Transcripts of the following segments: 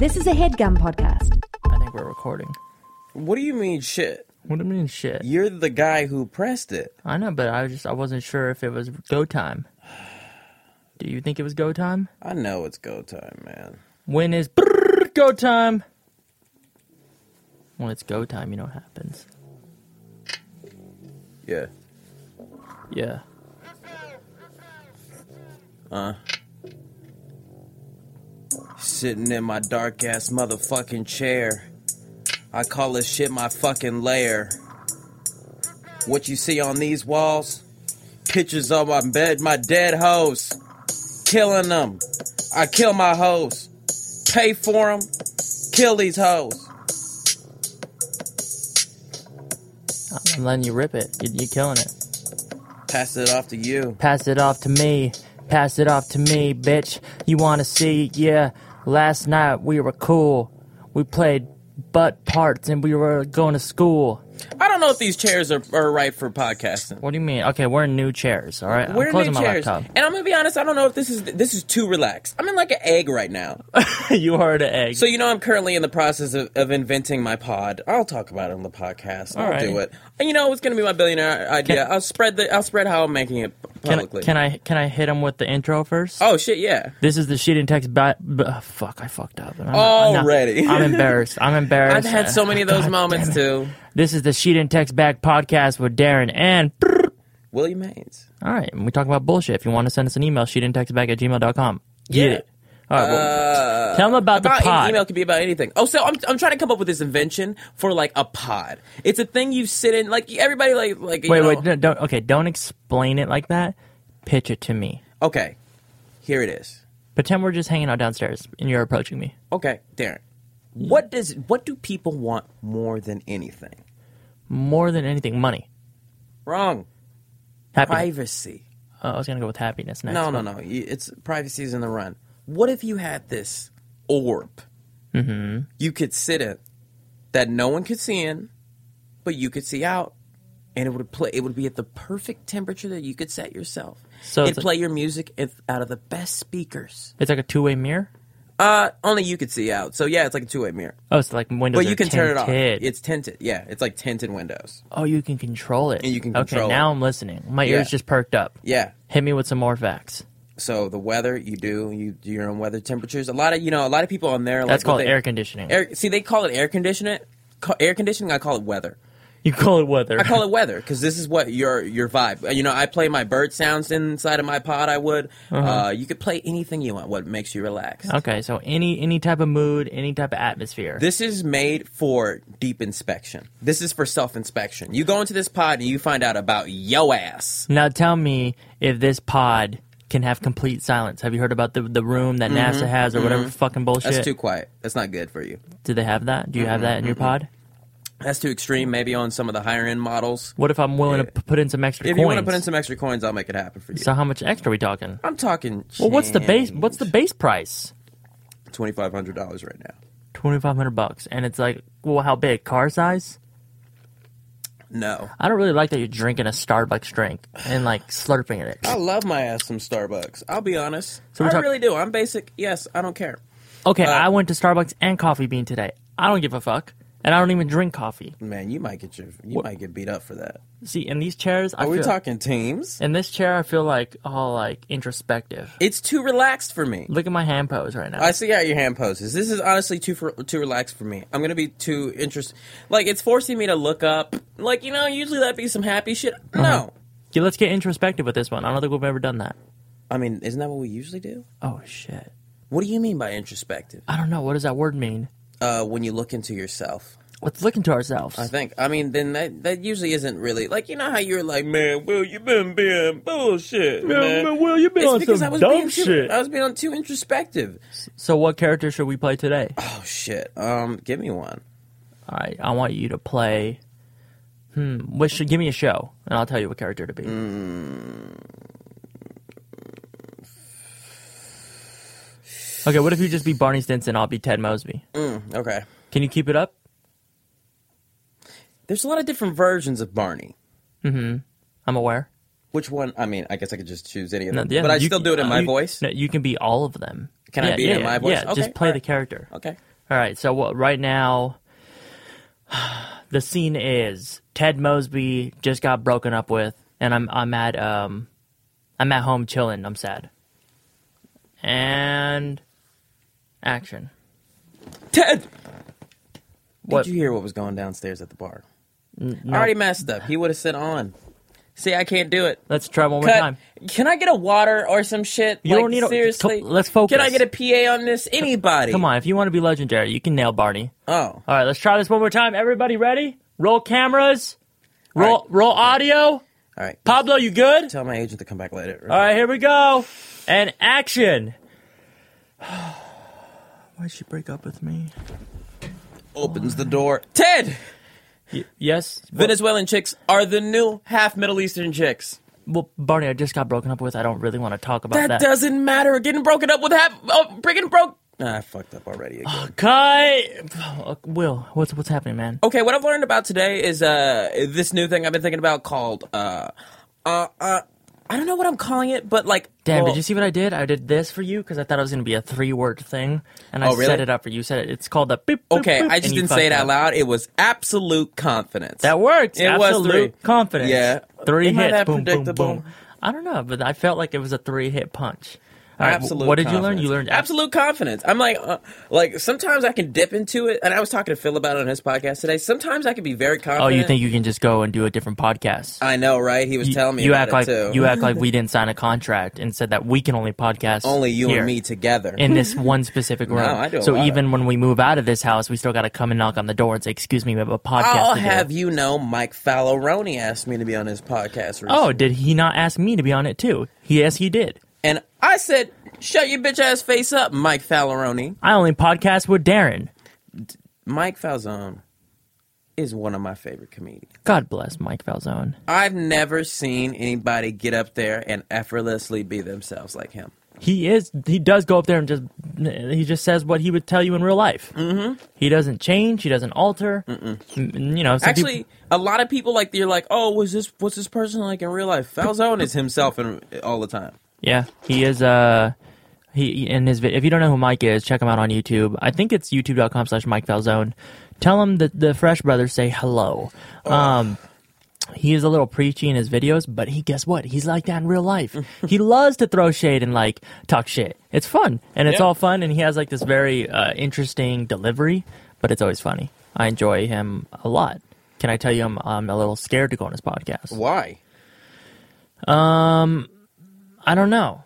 This is a headgum podcast. I think we're recording. What do you mean shit? What do you mean shit? You're the guy who pressed it. I know, but I just I wasn't sure if it was go time. Do you think it was go time? I know it's go time, man. When is brrr, go time? When it's go time, you know what happens. Yeah. Yeah. Uh. Sitting in my dark ass motherfucking chair. I call this shit my fucking lair. What you see on these walls? Pictures of my bed, my dead hoes. Killing them. I kill my hoes. Pay for them. Kill these hoes. I'm letting you rip it. You, you're killing it. Pass it off to you. Pass it off to me. Pass it off to me, bitch. You wanna see? Yeah. Last night we were cool. We played butt parts and we were going to school. I don't know if these chairs are, are right for podcasting. What do you mean? Okay, we're in new chairs. All right, We're in closing new my chairs, laptop. and I'm gonna be honest. I don't know if this is this is too relaxed. I'm in like an egg right now. you are an egg. So you know, I'm currently in the process of, of inventing my pod. I'll talk about it on the podcast. I'll All right. do it. And you know, it's gonna be my billionaire idea. Can- I'll spread the I'll spread how I'm making it can, publicly. can I can I hit him with the intro first? oh shit, yeah. This is the she didn't text. Ba- b- fuck, I fucked up. I'm, I'm not- Already. I'm embarrassed. I'm embarrassed. I've had so many of those God moments too. This is the She Didn't Text back podcast with Darren and. William Haynes. All right, and we talk about bullshit. If you want to send us an email, she didn't text back at gmail.com. Get Yeah. it. All right, well, Uh, tell them about, about the pod. email could be about anything. Oh, so I'm I'm trying to come up with this invention for like a pod. It's a thing you sit in. Like everybody like like you wait, know- wait, don't, don't. Okay, don't explain it like that. Pitch it to me. Okay, here it is. Pretend we're just hanging out downstairs and you're approaching me. Okay, Darren. What does what do people want more than anything? More than anything, money. Wrong. Happiness. Privacy. Oh, I was gonna go with happiness next. No, no, no. You- It's privacy's in the run. What if you had this orb? Mm-hmm. You could sit in that no one could see in, but you could see out, and it would play. It would be at the perfect temperature that you could set yourself. So it'd it's a- play your music if, out of the best speakers. It's like a two-way mirror. Uh, only you could see out. So yeah, it's like a two way mirror. Oh, it's like windows. But you can turn it off. tinted. It's tinted. Yeah, it's like tinted windows. oh, you can control it. And you can control. Okay, now it. I'm listening. My Yeah. ears just perked up. Yeah, Hit me with some more facts. So the weather, you do you do your own weather temperatures. A lot of you know, a lot of people on there. That's like, called they- air conditioning. Air, see, they call it air conditioning. Air conditioning. I call it weather. You call it weather. I call it weather because this is what your your vibe. You know, I play my bird sounds inside of my pod. I would. uh you could play anything you want. What makes you relax. okay, so any any type of mood, any type of atmosphere. This is made for deep inspection. This is for self inspection. You go into this pod and you find out about yo ass. now tell me if this pod can have complete silence. Have you heard about the the room that NASA has or whatever fucking bullshit? Mm-hmm. That's too quiet. That's not good for you. Do they have that? Do you have that in your pod? That's too extreme. Maybe on some of the higher end models. What if I'm willing to Yeah. p- put in some extra coins? If coins? you want to put in some extra coins, I'll make it happen for you. so how much extra are we talking? I'm talking. Well, what's the base? What's the base price? twenty five hundred dollars right now? Twenty five hundred bucks, and it's like, well, how big? Car size? No, I don't really like that you're drinking a Starbucks drink and like slurping it. I love my ass some Starbucks. I'll be honest. So I talk- really do. I'm basic. Yes, I don't care. Okay, Uh, I went to Starbucks and Coffee Bean today. I don't give a fuck, and I don't even drink coffee. Man, you might get your you What- might get beat up for that. See, in these chairs, I Are we feel, talking teams? in this chair, I feel like all like introspective. It's too relaxed for me. Look at my hand pose right now. I see how your hand poses. This is honestly too for, too relaxed for me. I'm gonna be too interest. Like it's forcing me to look up. Like you know, usually that'd be some happy shit. Uh-huh. No, Okay, let's get introspective with this one. I don't think we've ever done that. I mean, isn't that what we usually do? Oh shit! What do you mean by introspective? I don't know. What does that word mean? Uh, when you look into yourself. Let's look into ourselves. I think. I mean, then that that usually isn't really like you know how you're like, man, Will, you been being bullshit, man. Will, you been It's on because some I was dumb being too, shit. I was being too introspective. So, what character should we play today? Oh shit. Um, give me one. All right, I want you to play. Hmm. Which should give me a show, and I'll tell you what character to be. Okay, what if you just be Barney Stinson? I'll be Ted Mosby. Mm, okay. Can you keep it up? There's a lot of different versions of Barney. I'm aware. Which one? I mean, I guess I could just choose any of No, them. yeah, but I still can- do it in uh, my you- voice. No, you can be all of them. Can I be yeah, in my voice? Yeah, Okay, just play the character. Okay. All right, so what, right now, the scene is Ted Mosby just got broken up with, and I'm I'm at um, I'm at home chilling. I'm sad. And action. Ted, What? did you hear what was going downstairs at the bar? no. I already messed up. He would have said on. See, I can't do it. Let's try one more Cut. time. Can I get a water or some shit? You like, don't need a- seriously. let's focus. Can I get a PA on this? Anybody? Come on, if you want to be legendary, you can nail Barney. Oh, All right, let's try this one more time. Everybody ready? Roll cameras. Roll All roll audio. all right. Pablo, you good? Tell my agent to come back later. All right, here we go. And action. Why'd she break up with me? Opens the door. Ted, Y- yes. Well, Venezuelan chicks are the new half Middle Eastern chicks. well, Barney, I just got broken up with. I don't really want to talk about That, that. doesn't matter. Getting broken up with half. Oh, breaking broke. Nah, I fucked up already again. Cut. Oh, Will, what's what's happening, man? Okay, what I've learned about today is uh this new thing I've been thinking about called uh uh uh I don't know what I'm calling it, but like Damn, well, did you see what I did? I did this for you because I thought it was going to be a three word thing, and I Oh, really? set it up for you. You Said it. It's called the. Beep, boop, Okay, boop, I just didn't say it out loud. It was absolute confidence. That works. It was three. confidence. Yeah. Three Am hits. Boom, boom, boom. I don't know, but I felt like it was a three hit punch. Right, absolute. What did you learn? You learned absolute confidence. I'm like, uh, like sometimes I can dip into it, and I was talking to Phil about it on his podcast today. Sometimes I can be very confident. Oh, you think you can just go and do a different podcast? I know, right? He was You- telling me you act like too. you act like we didn't sign a contract and said that we can only podcast Only you here and me together. in this one specific room. I do so even when we move out of this house, we still got to come and knock on the door and say, "Excuse me, we have a podcast." I'll to do." have you know, Mike Fallaroni asked me to be on his podcast. Recently. Oh, did he not ask me to be on it too? Yes, he did. And I said, "Shut your bitch ass face up, Mike Fallaroni." I only podcast with Darren. Mike Falzone is one of my favorite comedians. God bless Mike Falzone. I've never seen anybody get up there and effortlessly be themselves like him. He is. He does go up there and just. He just says what he would tell you in real life. Mm-hmm. He doesn't change. He doesn't alter. Mm, You know. Actually, people- a lot of people like you're like, "Oh, was this what's this person like in real life?" Falzone is himself in, all the time. Yeah, he is. Uh, he in his. If you don't know who Mike is, check him out on YouTube. I think it's youtube.com/slash Mike Falzone. Tell him that the Fresh Brothers say hello. Um. He is a little preachy in his videos, but he guess what? He's like that in real life. he loves to throw shade and like talk shit. It's fun and it's Yeah. all fun, and he has like this very uh, interesting delivery, but it's always funny. I enjoy him a lot. Can I tell you, I'm I'm a little scared to go on his podcast. Why? I don't know.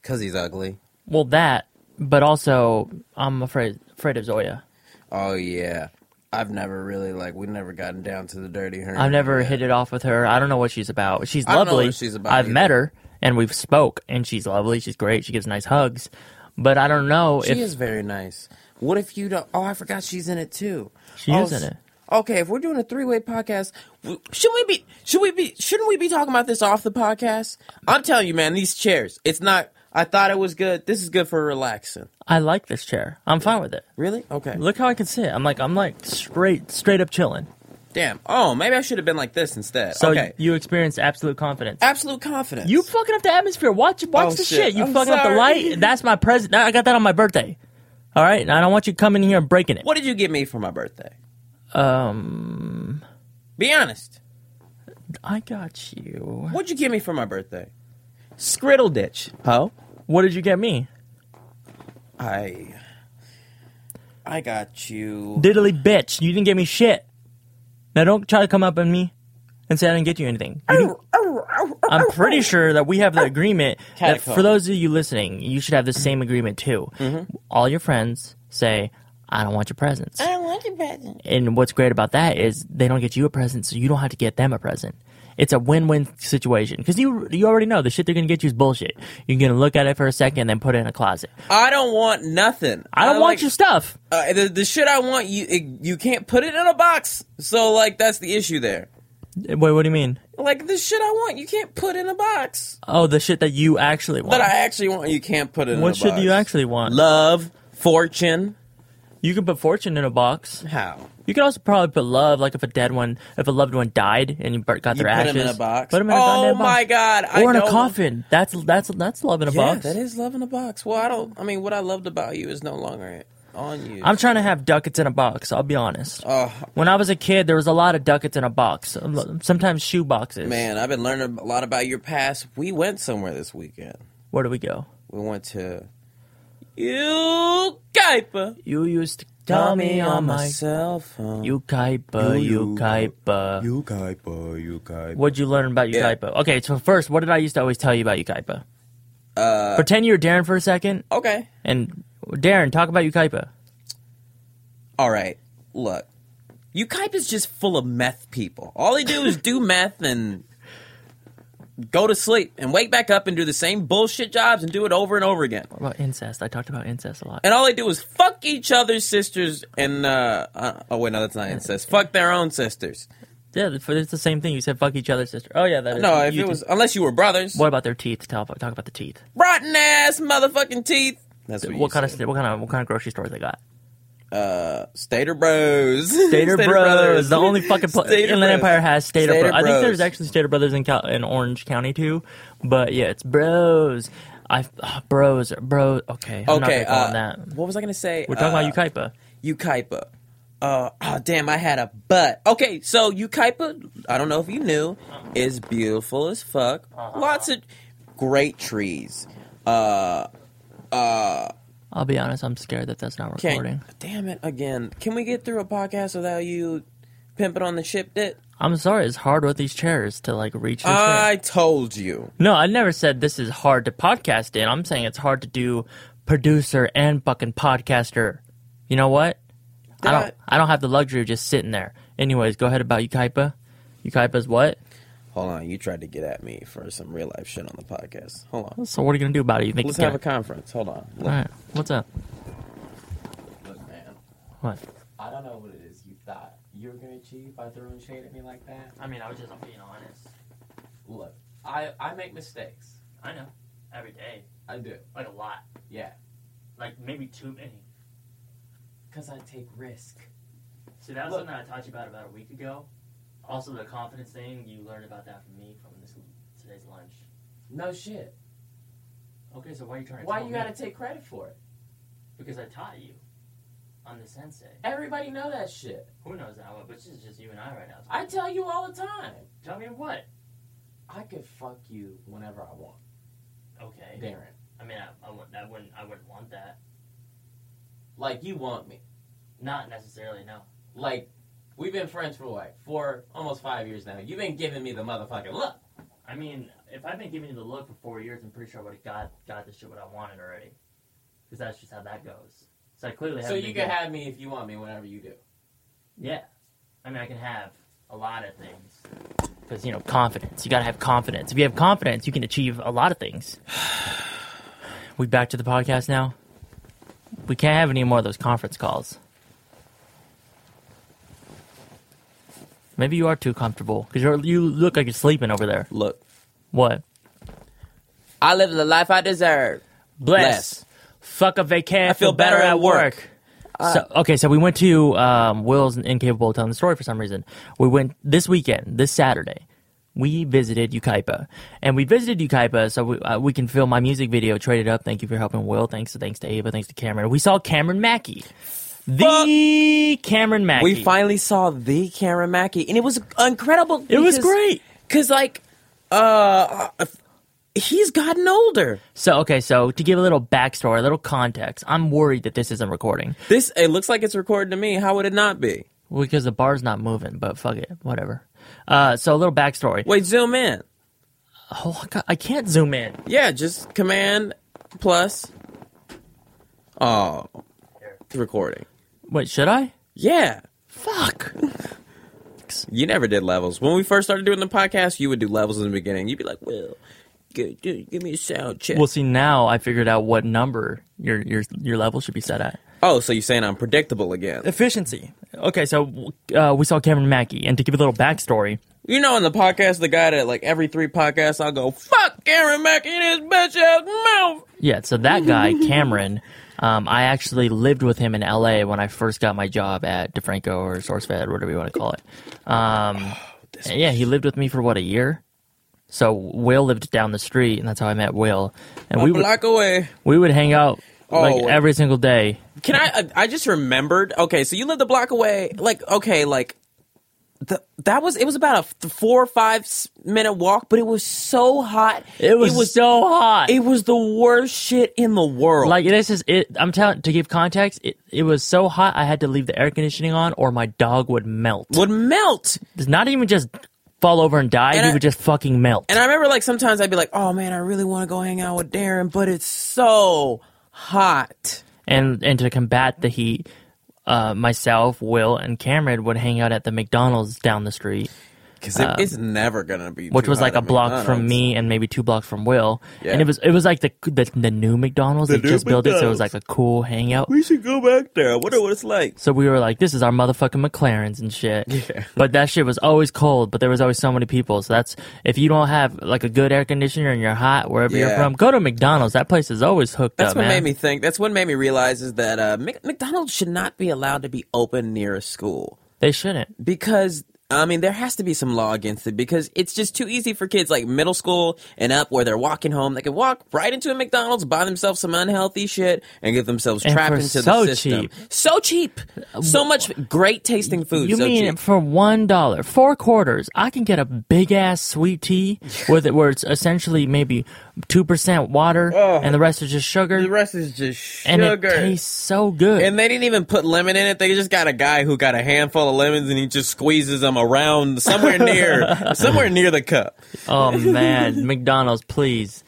Because he's ugly. Well, that, but also I'm afraid afraid of Zoya. Oh yeah. I've never really like we've never gotten down to the dirty her. I've never hit it off with her. I don't know what she's about. She's I lovely. what she's about I've either. met her and we've spoke, and she's lovely. She's great. She gives nice hugs, but I don't know She if is very nice. What if you don't? Oh, I forgot she's in it too. She oh, is in it. Okay, if we're doing a three-way podcast, should we be? Should we be? Shouldn't we be talking about this off the podcast? I'm telling you, man, these chairs. It's not. I thought it was good. This is good for relaxing. I like this chair. I'm fine with it. Really? Okay. Look how I can sit. I'm like I'm like straight straight up chilling. Damn. Oh, maybe I should have been like this instead. So okay. you experience absolute confidence. Absolute confidence. You fucking up the atmosphere. Watch watch Oh, the shit. shit. You I'm fucking up the sorry. light. That's my present. I got that on my birthday. All right, and I don't want you coming in here and breaking it. What did you give me for my birthday? Um, Be honest. I got you. What'd you give me for my birthday? Skriddle ditch. Oh, what did you get me? I. I got you. Diddly bitch, you didn't get me shit. Now don't try to come up on me and say I didn't get you anything. You didn't- I'm pretty sure that we have the agreement that Catacomb. for those of you listening, you should have the same agreement too. All your friends say, I don't want your presents. I don't want your present. And what's great about that is they don't get you a present, so you don't have to get them a present. It's a win-win situation because you you already know the shit they're gonna get you is bullshit. You're gonna look at it for a second, and then put it in a closet. I don't want nothing. I don't want like, your stuff. Uh, the, the shit I want, you it, you can't put it in a box. So like that's the issue there. Wait, what do you mean? Like the shit I want, you can't put in a box. Oh, the shit that you actually want. That I actually want, you can't put it in a what box. shit do you actually want? love, fortune? You can put fortune in a box. How? You can also probably put love, like if a dead one, if a loved one died and you got You their put ashes. them in a box. Put them in a oh goddamn box. my god! I Or in a coffin. That's that's that's love in a Yeah, box. that is love in a box. Well, I don't. I mean, what I loved about you is no longer on you. I'm trying to have ducats in a box. I'll be honest. Oh When I was a kid, there was a lot of ducats in a box. Sometimes shoe boxes. man, I've been learning a lot about your past. We went somewhere this weekend. where do we go? We went to Yucaipa. You used to call me on my cell phone. Yucaipa, You- Yucaipa. you Yucaipa. What'd you learn about Yeah. Yucaipa? Okay, so first, what did I used to always tell you about Yucaipa? Uh, Pretend you're Darren for a second, okay. and Darren, talk about Yucaipa. All right. Look, You Yucaipa's just full of meth people. All they do is do meth and go to sleep and wake back up and do the same bullshit jobs and do it over and over again. What about incest? I talked about incest a lot. And all they do is fuck each other's sisters and uh, uh oh wait no that's not incest. Fuck their own sisters. Yeah, it's the same thing. You said fuck each other's sister. Oh yeah, that is. No, if it was unless you were brothers. What about their teeth? Talk about, talk about the teeth. rotten ass motherfucking teeth. That's what, What you kind of said. st- what kind of what kind of grocery stores they got? Uh Stater Bros. Stater, Bros. The only fucking pl- Stater Inland Bros. Empire has Stater, Stater Bros. I think there's actually Stater Brothers in Cal- in Orange County too, but yeah, it's Bros. I uh, Bros Bros. Okay, I'm Okay, gonna uh, that. what was I gonna say? We're talking Uh, about Yucaipa. Yucaipa. Uh, oh damn, I had a butt. Okay, so Yucaipa, I don't know if you knew, is beautiful as fuck. Uh-huh. Lots of great trees. Uh, uh, I'll be honest, I'm scared that that's not can recording. damn it again. Can we get through a podcast without you pimping on the ship dit? I'm sorry, it's hard with these chairs to like reach. The chair. I told you. No, I never said this is hard to podcast in. I'm saying it's hard to do producer and fucking podcaster. You know what? I don't. I, don't have the luxury of just sitting there. Anyways, go ahead about Yucaipa. Yucaipa's what? Hold on, you tried to get at me for some real life shit on the podcast. Hold on. So what are you gonna do about it? You think Let's you have a conference. Hold on. All right. What's up? Look, man. What? I don't know what it is you thought you were gonna achieve by throwing shade at me like that. I mean, I was just being honest. Look, I I make mistakes. I know. Every day, I do. like a lot, Yeah, like maybe too many. cause I take risk. See, that's Look. something I taught you about about a week ago. Also, the confidence thing. You learned about that from me from this today's lunch. No shit. Okay, so why are you trying to? Why you me? gotta take credit for it? Because I taught you. I'm the sensei. Everybody know that shit. Who knows that? But this is just you and I right now. I tell you all the time. Tell me what? I could fuck you whenever I want, Okay. Darren. I mean, I, I, wouldn't, I wouldn't. I wouldn't want that. Like you want me. Not necessarily. No. Like we've been friends for like For almost five years now. You've been giving me the motherfucking look. I mean, if I've been giving you the look for four years, I'm pretty sure I would have got got this shit what I wanted already. Because that's just how that goes. So I clearly So you can good- have me if you want me whenever you do. Yeah. I mean, I can have a lot of things. Because, you know, confidence. You gotta have confidence. If you have confidence, you can achieve a lot of things. we back to the podcast now? We can't have any more of those conference calls. Maybe you are too comfortable. Because you look like you're sleeping over there. Look, What? I live the life I deserve. Bless. Bless. Fuck a vacay. I feel better at work. so, okay, so we went to um, Will's incapable of telling the story for some reason. We went this weekend, this Saturday. We visited Yucaipa, and we visited Yucaipa so we, uh, we can film my music video. Traded up. Thank you for helping Will. Thanks, thanks to Ava. Thanks to Cameron. We saw Cameron Mackey, the Cameron Mackey. We finally saw the Cameron Mackey, and it was incredible. It was great. Cause like, uh, he's gotten older. So okay, so to give a little backstory, a little context, I'm worried that this isn't recording This it looks like it's recorded to me. How would it not be? because the bar's not moving. But fuck it, whatever. Uh, so a little backstory. Wait, zoom in. Oh, I ca- I can't zoom in. Yeah, just command plus. Oh, it's recording. Wait, should I? Yeah, Fuck. you never did levels. When we first started doing the podcast, you would do levels in the beginning. You'd be like, "Well, give, give give me a sound check." Well, see, now I figured out what number your your your level should be set at. oh, so you're saying I'm predictable again? Efficiency. Okay, so uh, we saw Cameron Mackey, and to give a little backstory, You know, in the podcast, the guy that like every three podcasts, I'll go, "Fuck Karen Mack in his bitch ass mouth." yeah. So that guy, Cameron, um, I actually lived with him in L.A. when I first got my job at DeFranco or SourceFed, or whatever you want to call it. Um, yeah, he lived with me for what a year. So Will lived down the street, and that's how I met Will. And A we would block away. we would hang out like Oh, every single day. Can I? I- I just remembered. Okay, so you lived a block away. Like, okay, like the, that was it was about a four or five minute walk, but it was so hot. It was, so hot. It was the worst shit in the world. like this is it. I'm telling to give context. It it was so hot. I had to leave the air conditioning on, or my dog would melt. would melt. It's not even just fall over and die. And he I- would just fucking melt. And I remember like sometimes I'd be like, oh man, I really want to go hang out with Darren, but it's so hot. and and to combat the heat, uh, myself, Will, and Cameron would hang out at the McDonald's down the street, Because it, it's never gonna be. which was like a block from me and maybe two blocks from Will. Yeah. And it was it was like the the, the new McDonald's. they new just built it, so it was like a cool hangout. We should go back there. I wonder what it's like. So we were like, this is our motherfucking MacLaren's and shit. Yeah. But that shit was always cold, but there was always so many people. So that's, if you don't have like a good air conditioner and you're hot wherever you're from, go to McDonald's. That place is always hooked That's up, That's what man. made me think. That's what made me realize is that uh, McDonald's should not be allowed to be open near a school they shouldn't. because. I mean, there has to be some law against it because it's just too easy for kids like middle school and up where they're walking home. They can walk right into a McDonald's, buy themselves some unhealthy shit, and get themselves And trapped for into so the system. cheap. So cheap. So much great tasting food. You so mean cheap. for one dollar, four quarters, I can get a big ass sweet tea with it, where it's essentially maybe two percent water oh, and the rest is just sugar, the rest is just sugar. and it tastes so good. And they didn't even put lemon in it. They just got a guy who got a handful of lemons and he just squeezes them around somewhere near, somewhere near the cup. oh man, McDonald's, please.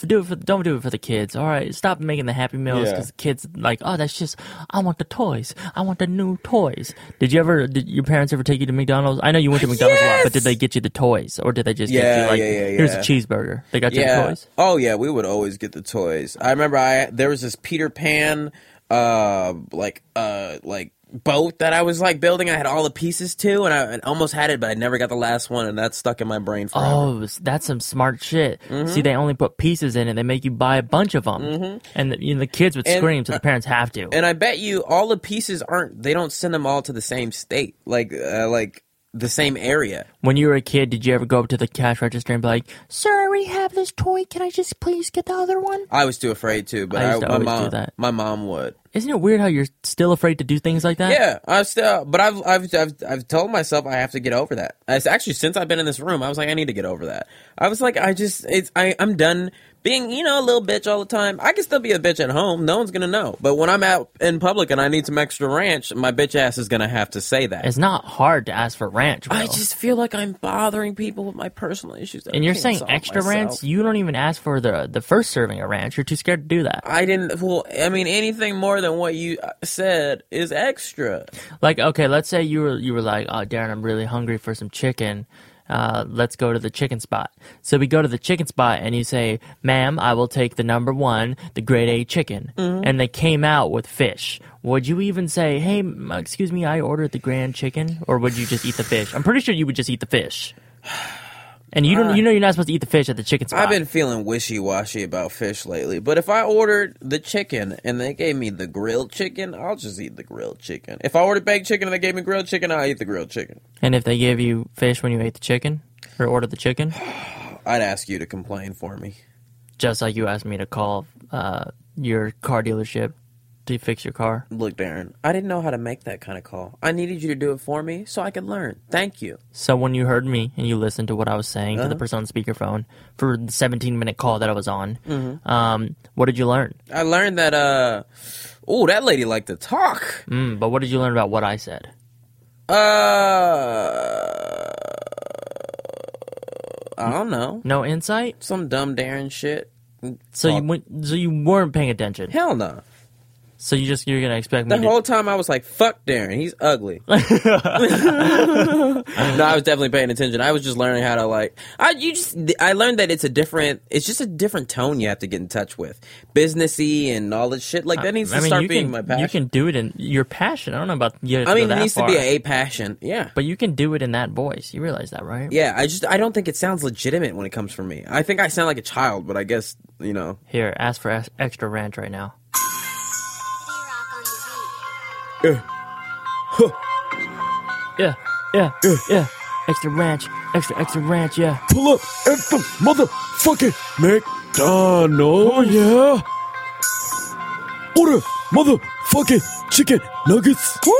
Do it for, don't do it for the kids. All right, stop making the Happy Meals Yeah. because kids like, oh, that's just. I want the toys. I want the new toys. Did you ever? Did your parents ever take you to McDonald's? I know you went to McDonald's a lot, but did they get you the toys, or did they just get Yeah, you like, yeah, yeah, here's a cheeseburger? They got you the Yeah. toys. Oh yeah, we would always get the toys. I remember I there was this Peter Pan, uh, like uh, like boat that I was like building. I had all the pieces to, and I, I almost had it, but I never got the last one, and that's stuck in my brain forever. Oh, that's some smart shit. Mm-hmm. See, they only put pieces in it. They make you buy a bunch of them, and the, you know, the kids would And, scream, so the parents have to. And I bet you all the pieces aren't. They don't send them all to the same state, like uh, like the same area. when you were a kid, did you ever go up to the cash register and be like, "Sir, I already have this toy. Can I just please get the other one?" I was too afraid to, but I I to my always do mom, that. my mom would. Isn't it weird how you're still afraid to do things like that? Yeah, I still, but I've, I've, I've, I've told myself I have to get over that. It's actually since I've been in this room, I was like, I need to get over that. I was like, I just, it's, I, I'm done being, you know, a little bitch all the time. I can still be a bitch at home. No one's gonna know. But when I'm out in public and I need some extra ranch, my bitch ass is gonna have to say that. It's not hard to ask for ranch, bro. I just feel like I'm bothering people with my personal issues. that I and you're saying extra myself. ranch. You don't even ask for the the first serving of ranch. You're too scared to do that. I didn't. Well, I mean, anything more than what you uh, said is extra. Like, okay, let's say you were you were like, "Oh, Darren, I'm really hungry for some chicken. Uh, let's go to the chicken spot." So we go to the chicken spot, and you say, "Ma'am, I will take the number one, the grade A chicken." And they came out with fish. Would you even say, "Hey, excuse me, I ordered the grand chicken," or would you just eat the fish? I'm pretty sure you would just eat the fish. And you don't, you know, you're not supposed to eat the fish at the chicken spot. I've been feeling wishy washy about fish lately, but if I ordered the chicken and they gave me the grilled chicken, I'll just eat the grilled chicken. If I ordered baked chicken and they gave me grilled chicken, I'll eat the grilled chicken. and if they gave you fish when you ate the chicken or ordered the chicken, I'd ask you to complain for me. just like you asked me to call uh, your car dealership to fix your car. Look, Darren, I didn't know how to make that kind of call. I needed you to do it for me so I could learn. Thank you. So when you heard me and you listened to what I was saying Uh-huh. to the person on speakerphone for the 17 minute call that I was on, Mm-hmm. um, what did you learn? I learned that, uh, oh, that lady liked to talk. Mm, but what did you learn about what I said? Uh, I don't know. No insight. Some dumb Darren shit. So you went, so you weren't paying attention. Hell no. So you just you're gonna expect me The to. whole time I was like, "Fuck Darren, he's ugly." no, I was definitely paying attention. I was just learning how to like. I you just I learned that it's a different. It's just a different tone you have to get in touch with, businessy and all this shit. Like that needs to mean, start you being can, my passion. You can do it in your passion. I don't know about you. I mean, it needs far. to be a, a passion. Yeah, But you can do it in that voice. You realize that, right? yeah. I just I don't think it sounds legitimate when it comes from me. I think I sound like a child, but I guess you know. Here, ask for extra ranch right now. Yeah, yeah, yeah. Yeah. Extra ranch, extra, extra ranch, yeah. Pull up at the motherfucking McDonald's. Oh, yeah. motherfucking chicken nuggets. Woo!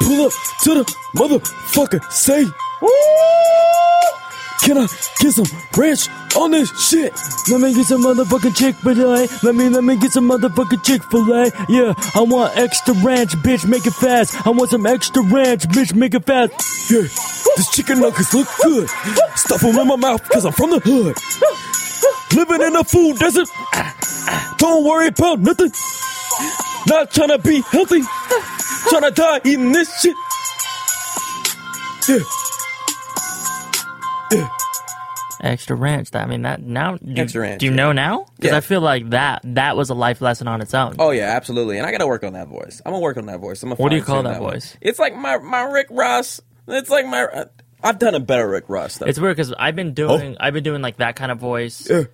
Pull up to the motherfucker, say, can I get some ranch on this shit? Let me get some motherfucking Chick fil A. Let me, let me get some motherfucking Chick fil A. Yeah, I want extra ranch, bitch, make it fast. I want some extra ranch, bitch, make it fast. Yeah, this chicken nuggets look good. Stuff them in my mouth, cause I'm from the hood. Living in a food desert. Don't worry about nothing. Not trying to be healthy. Trying to die eating this shit. Yeah. Extra ranch. That I mean that now. Do, Extra ranch, Do you yeah. know now? Because Yeah. I feel like that that was a life lesson on its own. Oh yeah, absolutely. And I gotta work on that voice. I'm gonna work on that voice. I'm gonna What do you call that one. voice? It's like my my Rick Ross. It's like my. Uh, I've done a better Rick Ross though. It's weird because I've been doing I've been doing like that kind of voice. Yeah.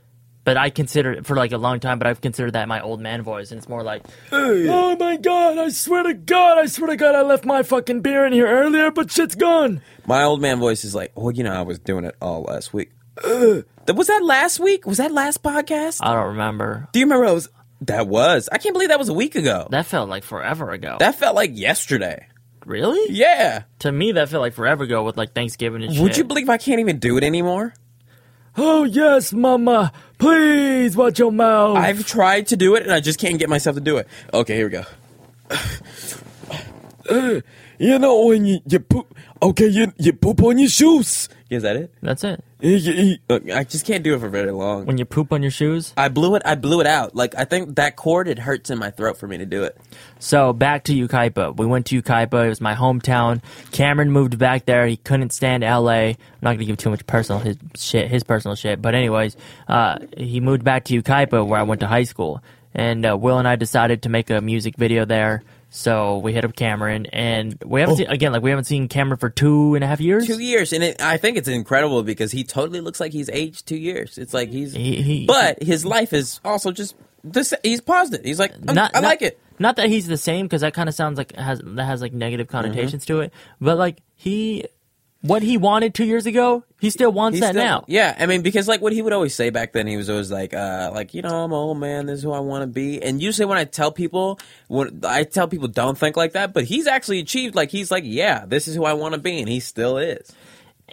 But I consider it for like a long time, but I've considered that my old man voice, and it's more like, Oh my god, I swear to god, I swear to god, I left my fucking beer in here earlier, but shit's gone. my old man voice is like, well, you know, I was doing it all last week. Ugh. was that last week? Was that last podcast? I don't remember. Do you remember? It was that was. I can't believe that was a week ago. That felt like forever ago. That felt like yesterday. really? Yeah. To me, that felt like forever ago with like Thanksgiving and shit. Would you believe I can't even do it anymore? Oh yes, mama, please watch your mouth. I've tried to do it and I just can't get myself to do it. Okay, here we go. you know when you, you poop, okay, you, you poop on your shoes. Is that it? That's it. You- you- Look, I just can't do it for very long. When you poop on your shoes. I blew it. I blew it out. Like I think that cord it hurts in my throat for me to do it. So back to Yucaipa. We went to Yucaipa. It was my hometown. Cameron moved back there. He couldn't stand LA. I'm not gonna give too much personal his shit, his personal shit. But anyways, uh, he moved back to Yucaipa where I went to high school. And uh, Will and I decided to make a music video there. So we hit up Cameron, and we haven't seen again like we haven't seen Cameron for two and a half years. Two years, and it, I think it's incredible because he totally looks like he's aged two years. It's like he's, He- he- but his life is also just this. He's paused it. He's like, I'm- not, I not- like it. Not that he's the same because that kind of sounds like has that has like negative Mm-hmm. connotations to it. But like he, what he wanted two years ago, he still wants He's that still- now. Yeah, I mean, because like what he would always say back then, he was always like, uh, like you know, I'm an old man. This is who I want to be. And usually when I tell people, when I tell people don't think like that, but he's actually achieved. Like he's like, yeah, this is who I want to be, and he still is.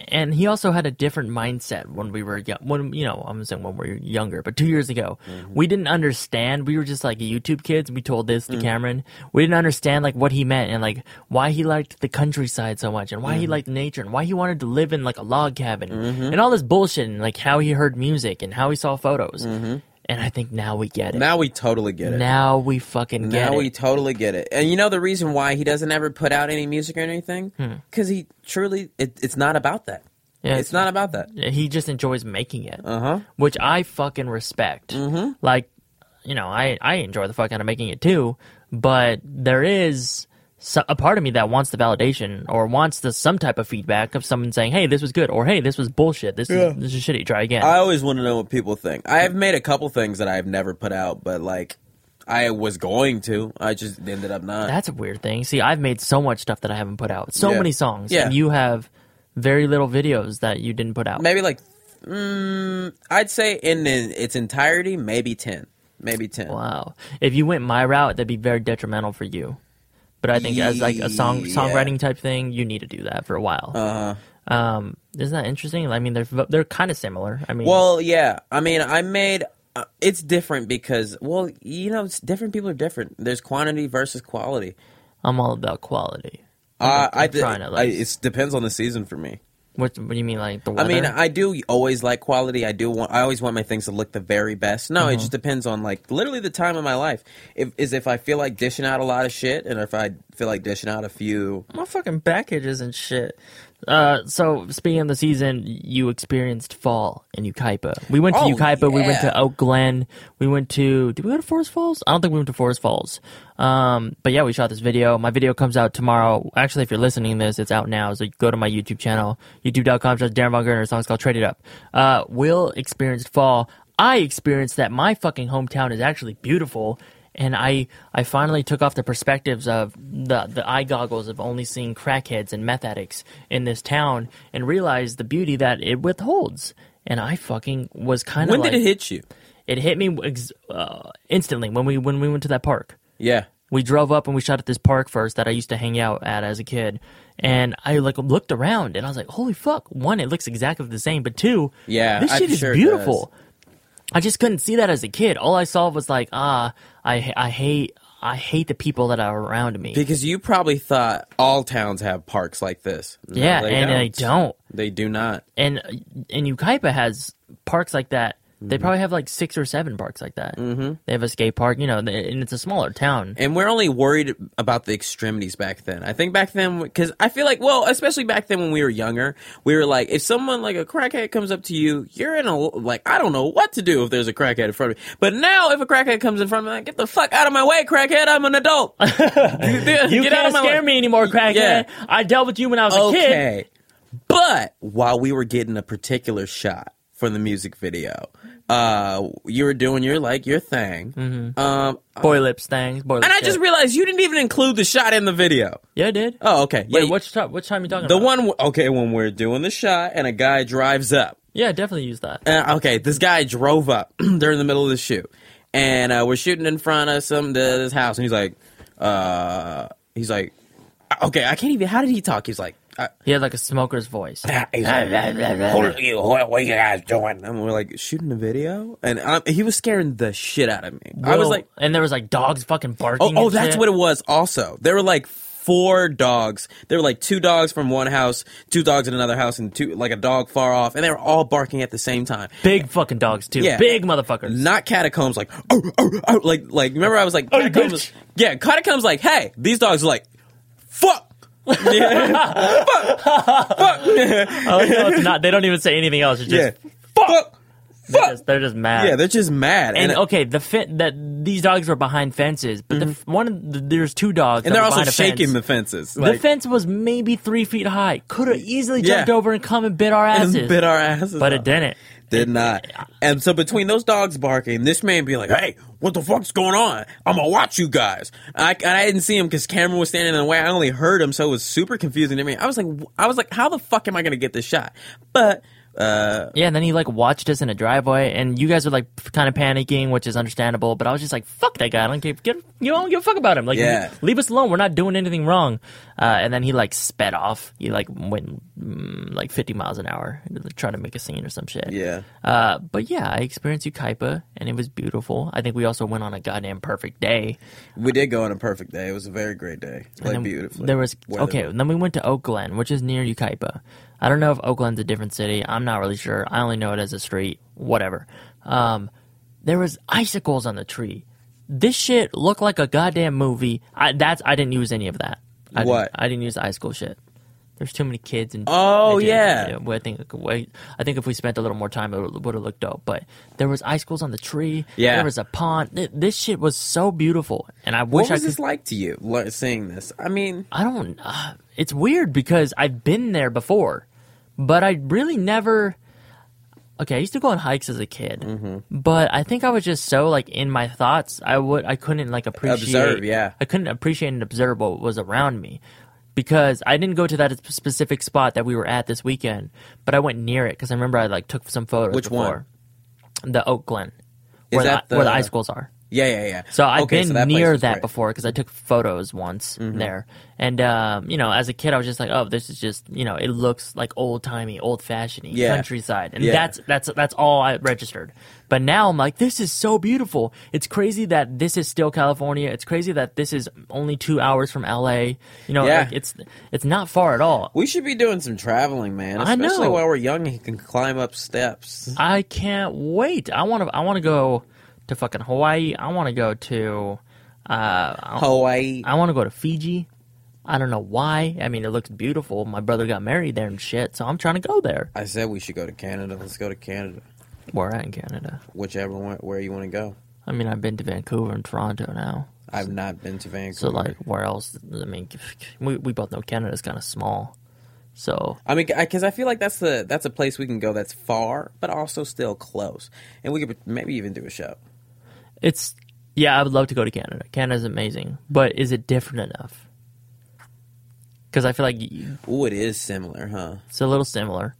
And he also had a different mindset when we were young. When you know, I'm saying when we were younger, but two years ago, Mm-hmm. we didn't understand. We were just like YouTube kids. We told this to Mm-hmm. Cameron. We didn't understand like what he meant and like why he liked the countryside so much and why he Mm-hmm. liked nature and why he wanted to live in like a log cabin and all this bullshit and like how he heard music and how he saw photos. And I think now we get it. Now we totally get it. Now we fucking get now it. Now we totally get it. And you know the reason why he doesn't ever put out any music or anything? Because he truly, it, it's not about that. Yeah, it's not about that. he just enjoys making it, Uh huh. which I fucking respect. Mm-hmm. Like, you know, I I enjoy the fuck out of making it too, but there is so, a part of me that wants the validation or wants the some type of feedback of someone saying, "Hey, this was good," or "Hey, this was bullshit. This Yeah. is this is shitty. Try again." I always want to know what people think. I have made a couple things that I've never put out, but like I was going to. I just ended up not. That's a weird thing. See, I've made so much stuff that I haven't put out. So Yeah. many songs, Yeah. and you have very little videos that you didn't put out. maybe like, mm, I'd say in the, its entirety, maybe ten, maybe ten. Wow. If you went my route, that'd be very detrimental for you. But I think as like a song Yeah. songwriting type thing, you need to do that for a while. Uh huh. Um, isn't that interesting? I mean, they're they're kind of similar. I mean, Well, yeah. I mean, I made. Uh, it's different because, well, you know, it's different people are different. There's quantity versus quality. I'm all about quality. Uh, I, I'm trying to, I, it depends on the season for me. What, what do you mean, like the I mean, I do always like quality. I do want. I always want my things to look the very best. No, it Mm-hmm. just depends on like literally the time of my life. If is if I feel like dishing out a lot of shit, and if I feel like dishing out a few. my fucking back itches and shit. Uh, so speaking of the season, you experienced fall in Yucaipa. We went to Oh, Yucaipa. We went to. Oak Glen. We went to. Did we go to Forest Falls? I don't think we went to Forest Falls. Um, but yeah, we shot this video. My video comes out tomorrow. Actually, if you're listening to this, it's out now. So go to my YouTube channel, youtube.com slash Darren Vongirdner. Song's called Trade It Up. Uh, Will experienced fall. I experienced that my fucking hometown is actually beautiful and I I finally took off the perspectives of the the eye goggles of only seeing crackheads and meth addicts in this town and realized the beauty that it withholds. And I fucking was kind of When like, did it hit you? it hit me ex- uh, instantly when we when we went to that park. Yeah. We drove up and we shot at this park first that I used to hang out at as a kid, and I like looked around and I was like, "Holy fuck!" One, it looks exactly the same, but two, Yeah, this I'm shit is sure beautiful. I just couldn't see that as a kid. All I saw was like, ah, I I hate I hate the people that are around me. Because you probably thought all towns have parks like this. No, yeah, and they don't. They do not. And and Yucaipa has parks like that. They Mm-hmm. probably have like six or seven parks like that. Mm-hmm. They have a skate park, you know, and it's a smaller town. And we're only worried about the extremities back then. I think back then, because I feel like, well, especially back then when we were younger, we were like, if someone like a crackhead comes up to you, you're in a, like, I don't know what to do if there's a crackhead in front of me. But now if a crackhead comes in front of me, like, get the fuck out of my way, crackhead, I'm an adult. You get can't of my scare way. me anymore, crackhead. Yeah. I dealt with you when I was a kid. Okay. But while we were getting a particular shot for the music video, uh, you were doing your like your thing. Um, Boy lips things. Boy lips and I just realized you didn't even include the shot in the video. yeah, I did. Oh, okay. Wait, Yeah, which time? Which time you talking the about? one? w- Okay, when we're doing the shot and a guy drives up. Yeah, definitely use that. Uh, okay, this guy drove up during the middle of the shoot, and uh, we're shooting in front of some this house, and he's like, uh, he's like, okay, I can't even. How did he talk? He's like. He had like a smoker's voice. He's like, "Hold you, what, are you guys doing? And we're like shooting a video, and um, he was scaring the shit out of me. I was Whoa. like, and there was like dogs fucking barking. oh, oh, and that's shit. what it was. Also, there were like four dogs. There were like two dogs from one house, two dogs in another house, and two like a dog far off, and they were all barking at the same time. Big fucking dogs too. Yeah. Big motherfuckers. Not catacombs, like oh, oh, oh, like like. Remember, I was like Oh, catacombs. bitch. yeah, catacombs. Like, hey, these dogs are like, fuck. Yeah. fuck, fuck. Oh, no, it's not. They don't even say anything else. It's yeah, just, fuck, they're, fuck. just they're just mad. Yeah, they're just mad, and and, okay, the fin- that these dogs were behind fences, but the f one the, there's two dogs, Mm-hmm. and they're also shaking fence. the fences. The fence was maybe three feet high. Could have easily jumped Yeah. over and come and bit our and asses, bit our asses, but it didn't. Did not. And so between those dogs barking, this man being like, "Hey, what the fuck's going on? I'm gonna watch you guys." I, I didn't see him because camera was standing in the way. I only heard him, so it was super confusing to me. I was like, I was like, "How the fuck am I gonna get this shot?" But uh, Yeah, and then he like watched us in a driveway, and you guys were like kind of panicking, which is understandable. But I was just like, "Fuck that guy! I don't give, get, you don't give a fuck about him. Like, Yeah. leave us alone. We're not doing anything wrong." Uh, and then he like sped off. He like went mm, like 50 miles an hour, trying to make a scene or some shit. yeah, Uh, but yeah, I experienced Yucaipa, and it was beautiful. I think we also went on a goddamn perfect day. we did go on a perfect day. It was a very great day, like then beautifully. There was Weather. okay. Then we went to Oak Glen, which is near Yucaipa. I don't know if Oak Glen's a different city. I'm not really sure. I only know it as a street. Whatever. Um, there was icicles on the tree. This shit looked like a goddamn movie. I, that's I didn't use any of that. I What? Didn't, I didn't use the icicle shit. There's too many kids and Oh, yeah. I think wait, I think if we spent a little more time, it would have looked dope. But there was icicles on the tree. Yeah. there was a pond. This shit was so beautiful, and I wish What I was could. this like to you? Seeing this, I mean, I don't. Uh, it's weird because I've been there before, but I really never. Okay, I used to go on hikes as a kid, Mm-hmm. but I think I was just so like in my thoughts. I would I couldn't like appreciate. Observe, yeah. I couldn't appreciate and observe what was around me because I didn't go to that specific spot that we were at this weekend, but I went near it because I remember I like took some photos. Which one? The Oak Glen, where, that the, where the the- icicles are. Yeah, yeah, yeah. So I've Okay, been so that near that great. Mm-hmm. before because I took photos once there, and um, you know, as a kid, I was just like, "Oh, this is just you know, it looks like old timey, old fashioned Yeah. countryside," and Yeah. that's that's that's all I registered. But now I'm like, "This is so beautiful." It's crazy that this is still California. It's crazy that this is only two hours from LA. You know, Yeah. like, it's it's not far at all. We should be doing some traveling, man. I Especially know. while we're young and can climb up steps. I can't wait. I want to. I want to go to fucking Hawaii. I want to go to. Uh, Hawaii. I want to go to Fiji. I don't know why. I mean, it looks beautiful. My brother got married there and shit, so I'm trying to go there. I said we should go to Canada. Let's go to Canada. Where at in Canada? Whichever one, where you want to go. I mean, I've been to Vancouver and Toronto now. I've not been to Vancouver. So, like, where else? I mean, we, we both know Canada's kind of small. So, I mean, because I feel like that's the that's a place we can go that's far, but also still close, and we could maybe even do a show. It's, yeah, I would love to go to Canada. Canada's amazing. But is it different enough? Because I feel like Ooh, it is similar, huh? it's a little similar.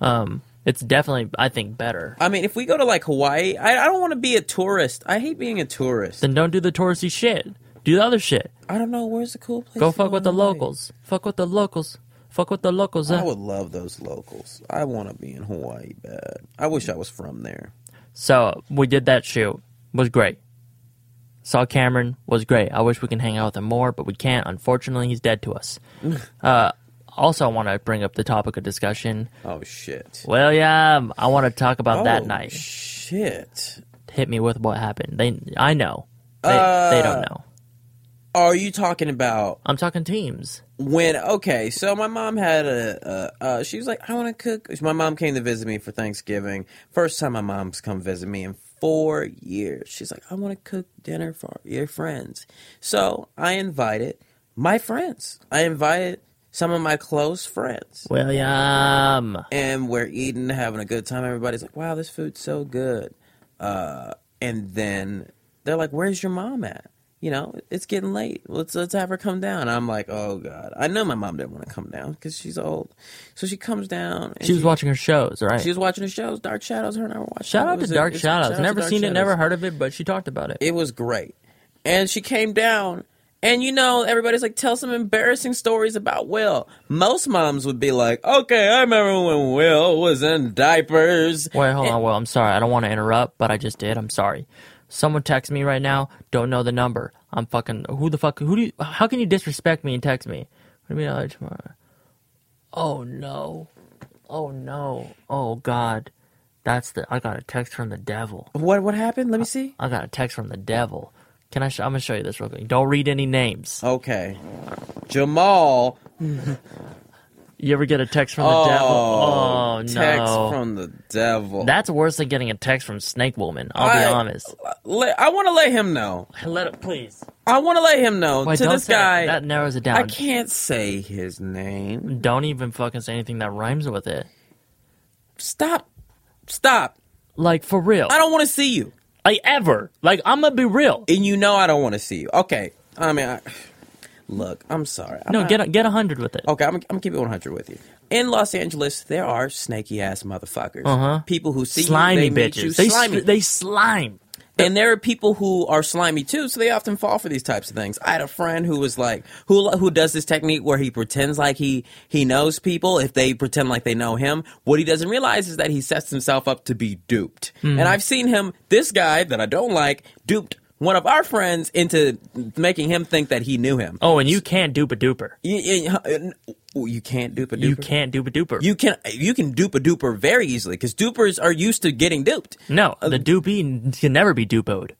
Um, It's definitely, I think, better. I mean, if we go to like Hawaii, I, I don't want to be a tourist. I hate being a tourist. Then don't do the touristy shit. Do the other shit. I don't know where's the cool place. Go fuck with the Hawaii? locals. Fuck with the locals. Fuck with the locals. I uh. would love those locals. I want to be in Hawaii bad. I wish I was from there. So we did that shoot. Was great. Saw Cameron. Was great. I wish we can hang out with him more, but we can't. Unfortunately, he's dead to us. uh, also, I want to bring up the topic of discussion. Oh shit. William, I want to talk about that Oh, night. Shit. Hit me with what happened. They, I know. They, they Uh, don't know. Are you talking about I'm talking teams. when? Okay, so my mom had a. a uh, she was like, I want to cook. My mom came to visit me for Thanksgiving. First time my mom's come visit me in four years. She's like, I want to cook dinner for your friends. So I invited my friends. I invited some of my close friends. William. and we're eating, having a good time. Everybody's like, "Wow, this food's so good." Uh, and then they're like, "Where's your mom at?" You know, it's getting late. Let's let's have her come down. I'm like, "Oh God!" I know my mom didn't want to come down because she's old. So she comes down. And She was watching her shows, right? She was watching the shows, Dark Shadows. Her and I were watching. Shout out to was a- Dark Shadows. shout Never Dark seen it, Shadows. never heard of it, but she talked about it. It was great. And she came down, and you know, everybody's like, tell some embarrassing stories about Will. Most moms would be like, okay, I remember when Will was in diapers. Wait, hold on. Well, I'm sorry. I don't want to interrupt, but I just did. I'm sorry. Someone text me right now. Don't know the number. I'm fucking. Who the fuck? Who do you? How can you disrespect me and text me? What do you mean? tomorrow? Oh no! Oh no! Oh god! That's the. I got a text from the devil. What what happened? Let me see. I got a text from the devil. Can I? Sh- I'm gonna show you this real quick. Don't read any names. Okay. Jamal. You ever get a text from the devil? Oh, oh no! Text from the devil. That's worse than getting a text from Snake Woman. I'll I- be honest. Let- I want to let him know. Let it, please. I want to let him know Wait, to this say it. guy. That narrows it down. I can't say his name. Don't even fucking say anything that rhymes with it. Stop. Stop. Like for real. I don't want to see you. like ever. Like I'm gonna be real. And you know I don't want to see you. Okay. I mean, I, look, I'm sorry. I'm No, not- get a, get a hundred with it. Okay, I'm, I'm gonna keep it 100 with you. In Los Angeles, there are snaky ass motherfuckers. Uh-huh. People who see slimy you, they bitches. you they slimy. they slime. and there are people who are slimy too, so they often fall for these types of things. I had a friend who was like, who who does this technique where he pretends like he he knows people if they pretend like they know him. What he doesn't realize is that he sets himself up to be duped. Hmm. And I've seen him, this guy that I don't like, duped one of our friends into making him think that he knew him. Oh, and you can't dupe a duper. You, you, oh, you can't dupe a duper. You can't dupe a duper. You can you can dupe a duper very easily because dupers are used to getting duped. no, uh, the dupey can never be dupoed.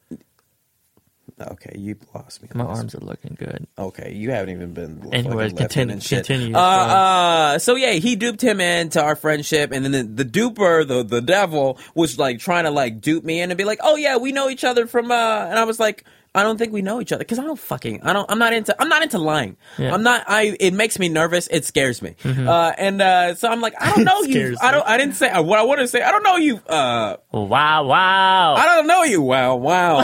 Okay, you lost me. My arms are looking good. Okay, you haven't even been. Anyways, continue- continue Uh, uh, so yeah, he duped him into our friendship, and then the, the duper, the the devil, was like trying to like dupe me in and be like, "Oh yeah, we know each other from," uh, and I was like. I don't think we know each other because I don't fucking I don't I'm not into I'm not into lying. Yeah. Mm-hmm. I'm not I it makes me nervous. It scares me. Uh, and uh, so I'm like I don't know you. scares I don't I didn't say what I want to say. I don't know you. Uh, Wow, wow. I don't know you. Wow, wow.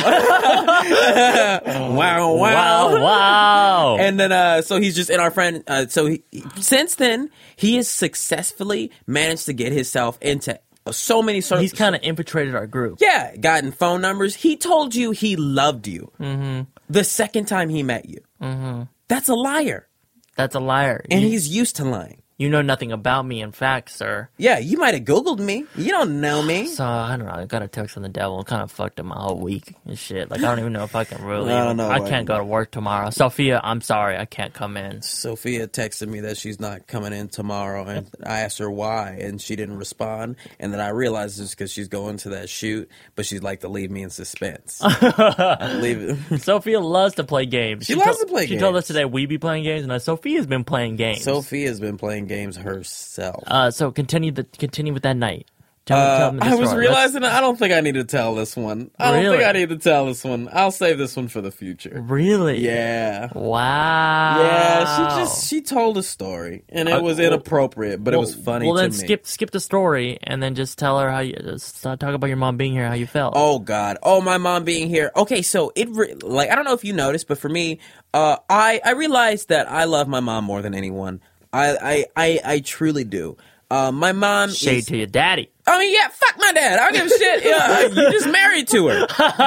wow, wow. Wow, wow. And then, uh, so he's just in our friend. Uh, so he, since then, he has successfully managed to get himself into so many sort He's kind of infiltrated our group. yeah, gotten phone numbers. He told you he loved you mm-hmm. the second time he met you. Mm-hmm. That's a liar, That's a liar. and you, he's used to lying. You know nothing about me, in fact, sir. Yeah, you might have Googled me. You don't know me. So I don't know. I got a text from the devil. It kind of fucked up my whole week and shit. Like I don't even know if I can really. I don't know I can't go to work tomorrow. Sophia, I'm sorry. I can't come in. Sophia texted me that she's not coming in tomorrow, and I asked her why, and she didn't respond. And then I realized it's because she's going to that shoot, but she'd like to leave me in suspense. leave it. Sophia loves to play games. She loves to- play She told us today we'd be playing games, and uh, Sophia's been playing games. Sophia's been playing games herself. uh, so continue the continue with that night. Tell me, tell Uh, I was story. realizing I don't think I need to tell this one. I don't think I need to tell this one. I'll save this one for the future. Really. Yeah. Wow. Yeah, she just she told a story and it Uh, was well- inappropriate, but it was funny Well, then skip skip the story and then just tell her how you just talk about your mom being here, how you felt. Oh God! Oh, my mom being here. Okay, so it re- like I don't know if you noticed, but for me, uh, I I realized that I love my mom more than anyone. I I I, I truly do. Uh, my mom Shade is. to your daddy. I mean, yeah, fuck my dad. I don't give a shit. Yeah, you just married to her.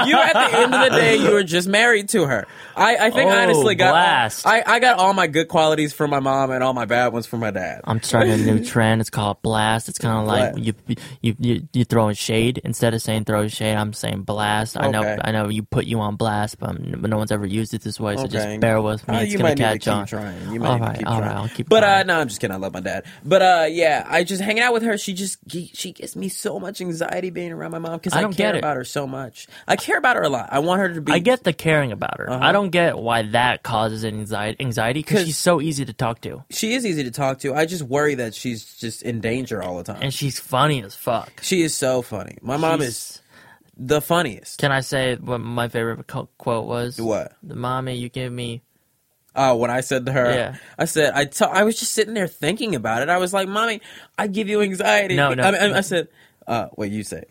You at the end of the day, you were just married to her. I, I think Oh, I honestly got blast. I, I got all my good qualities from my mom and all my bad ones from my dad. I'm starting a new trend. It's called blast. It's kind of like Blast. you, you you you throwing shade instead of saying throw shade. I'm saying blast. I know Okay. I know you put you on blast, but, but no one's ever used it this way. So Okay. just bear with me. Uh, it's you gonna might catch need to keep on. trying. You might all need to right, keep all trying. right. I'll keep. But uh, trying. no, I'm just kidding. I love my dad. But uh, yeah, I just hanging out with her. She just she gives me so much anxiety being around my mom because I I, don't care about her so much. I care about her a lot. I want her to be. I get the caring about her. Uh-huh. I don't get why that causes anxiety. Anxiety because 'Cause- she's so easy to talk to, She is easy to talk to. I just worry that she's just in danger all the time. and she's funny as fuck. she is so funny. My mom She's- is the funniest. Can I say what my favorite quote was? What? The mommy you give me. Oh, when I said to her, Yeah. I said I t- I was just sitting there thinking about it. I was like, "Mommy, I give you anxiety." No, no. I, I, I said, uh, "What you say?"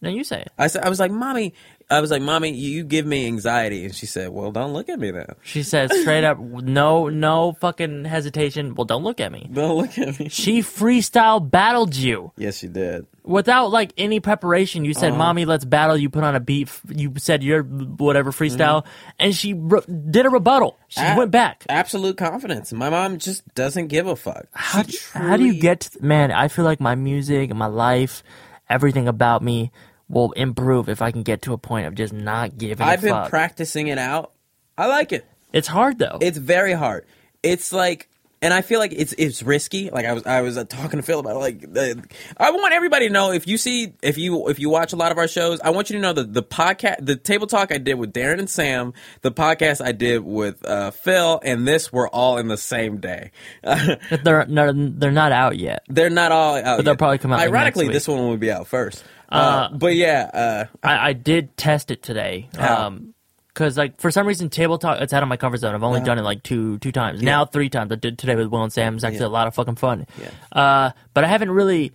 No, you say it. I said, "I was like, mommy." I was like, "Mommy, you give me anxiety," and she said, "Well, don't look at me then. She said straight up, no, no fucking hesitation. Well, don't look at me. Don't look at me." She freestyle battled you Yes, she did. without like any preparation. You Uh-huh. said, "Mommy, let's battle." You put on a beat. f- You said your whatever freestyle, and she re- did a rebuttal. She Mm-hmm. Went back. Absolute confidence. My mom just doesn't give a fuck. How, do- how do you get? To, man, I feel like my music, my life, everything about me will improve if I can get to a point of just not giving. Up. I've been fuck. practicing it out. I like it. It's hard though. It's very hard. It's like, and I feel like it's it's risky. Like I was I was uh, talking to Phil about it, like uh, I want everybody to know if you see if you if you watch a lot of our shows, I want you to know that the podcast, the table talk I did with Darren and Sam, the podcast I did with uh, Phil, and this were all in the same day. they're no, they're not out yet. They're not all out. But they'll probably come out, Ironically, this one will be out first. Uh, but yeah, uh, I, I did test it today. Um, Cause like for some reason table talk it's out of my comfort zone. I've only Uh-huh. done it like two two times now three times. I did today with Will and Sam. It's actually Yeah. a lot of fucking fun. Yeah. Uh, but I haven't really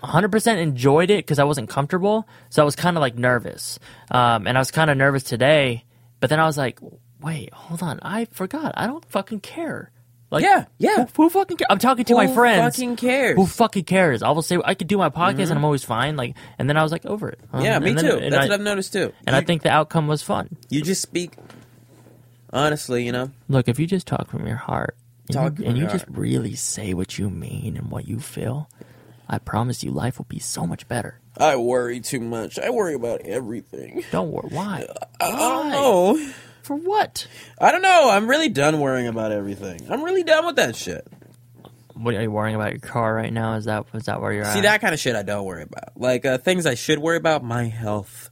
100 percent enjoyed it because I wasn't comfortable. So I was kind of like nervous. Um, and I was kind of nervous today. But then I was like, wait, hold on, I forgot. I don't fucking care. Like, Yeah, yeah. Who, who fucking care? I'm talking to my Who friends. fucking cares? Mm-hmm. Who fucking cares? I will say I could do my podcast and I'm always fine. Like, and then I was like over it. Um, yeah, me then- too. That's I- what I've noticed too. and you, I think the outcome was fun. you just speak honestly. You know, Look, if you just talk from your heart and Talk you, from and you just really say what you mean and what you feel, I promise you life will be so much better. I worry too much. I worry about everything. Don't worry. Why? I don't know. For what? I don't know. I'm really done worrying about everything. I'm really done with that shit. What are you worrying about your car right now? Is that is that where you're at? See at? that kind of shit I don't worry about. Like uh, things I should worry about, my health.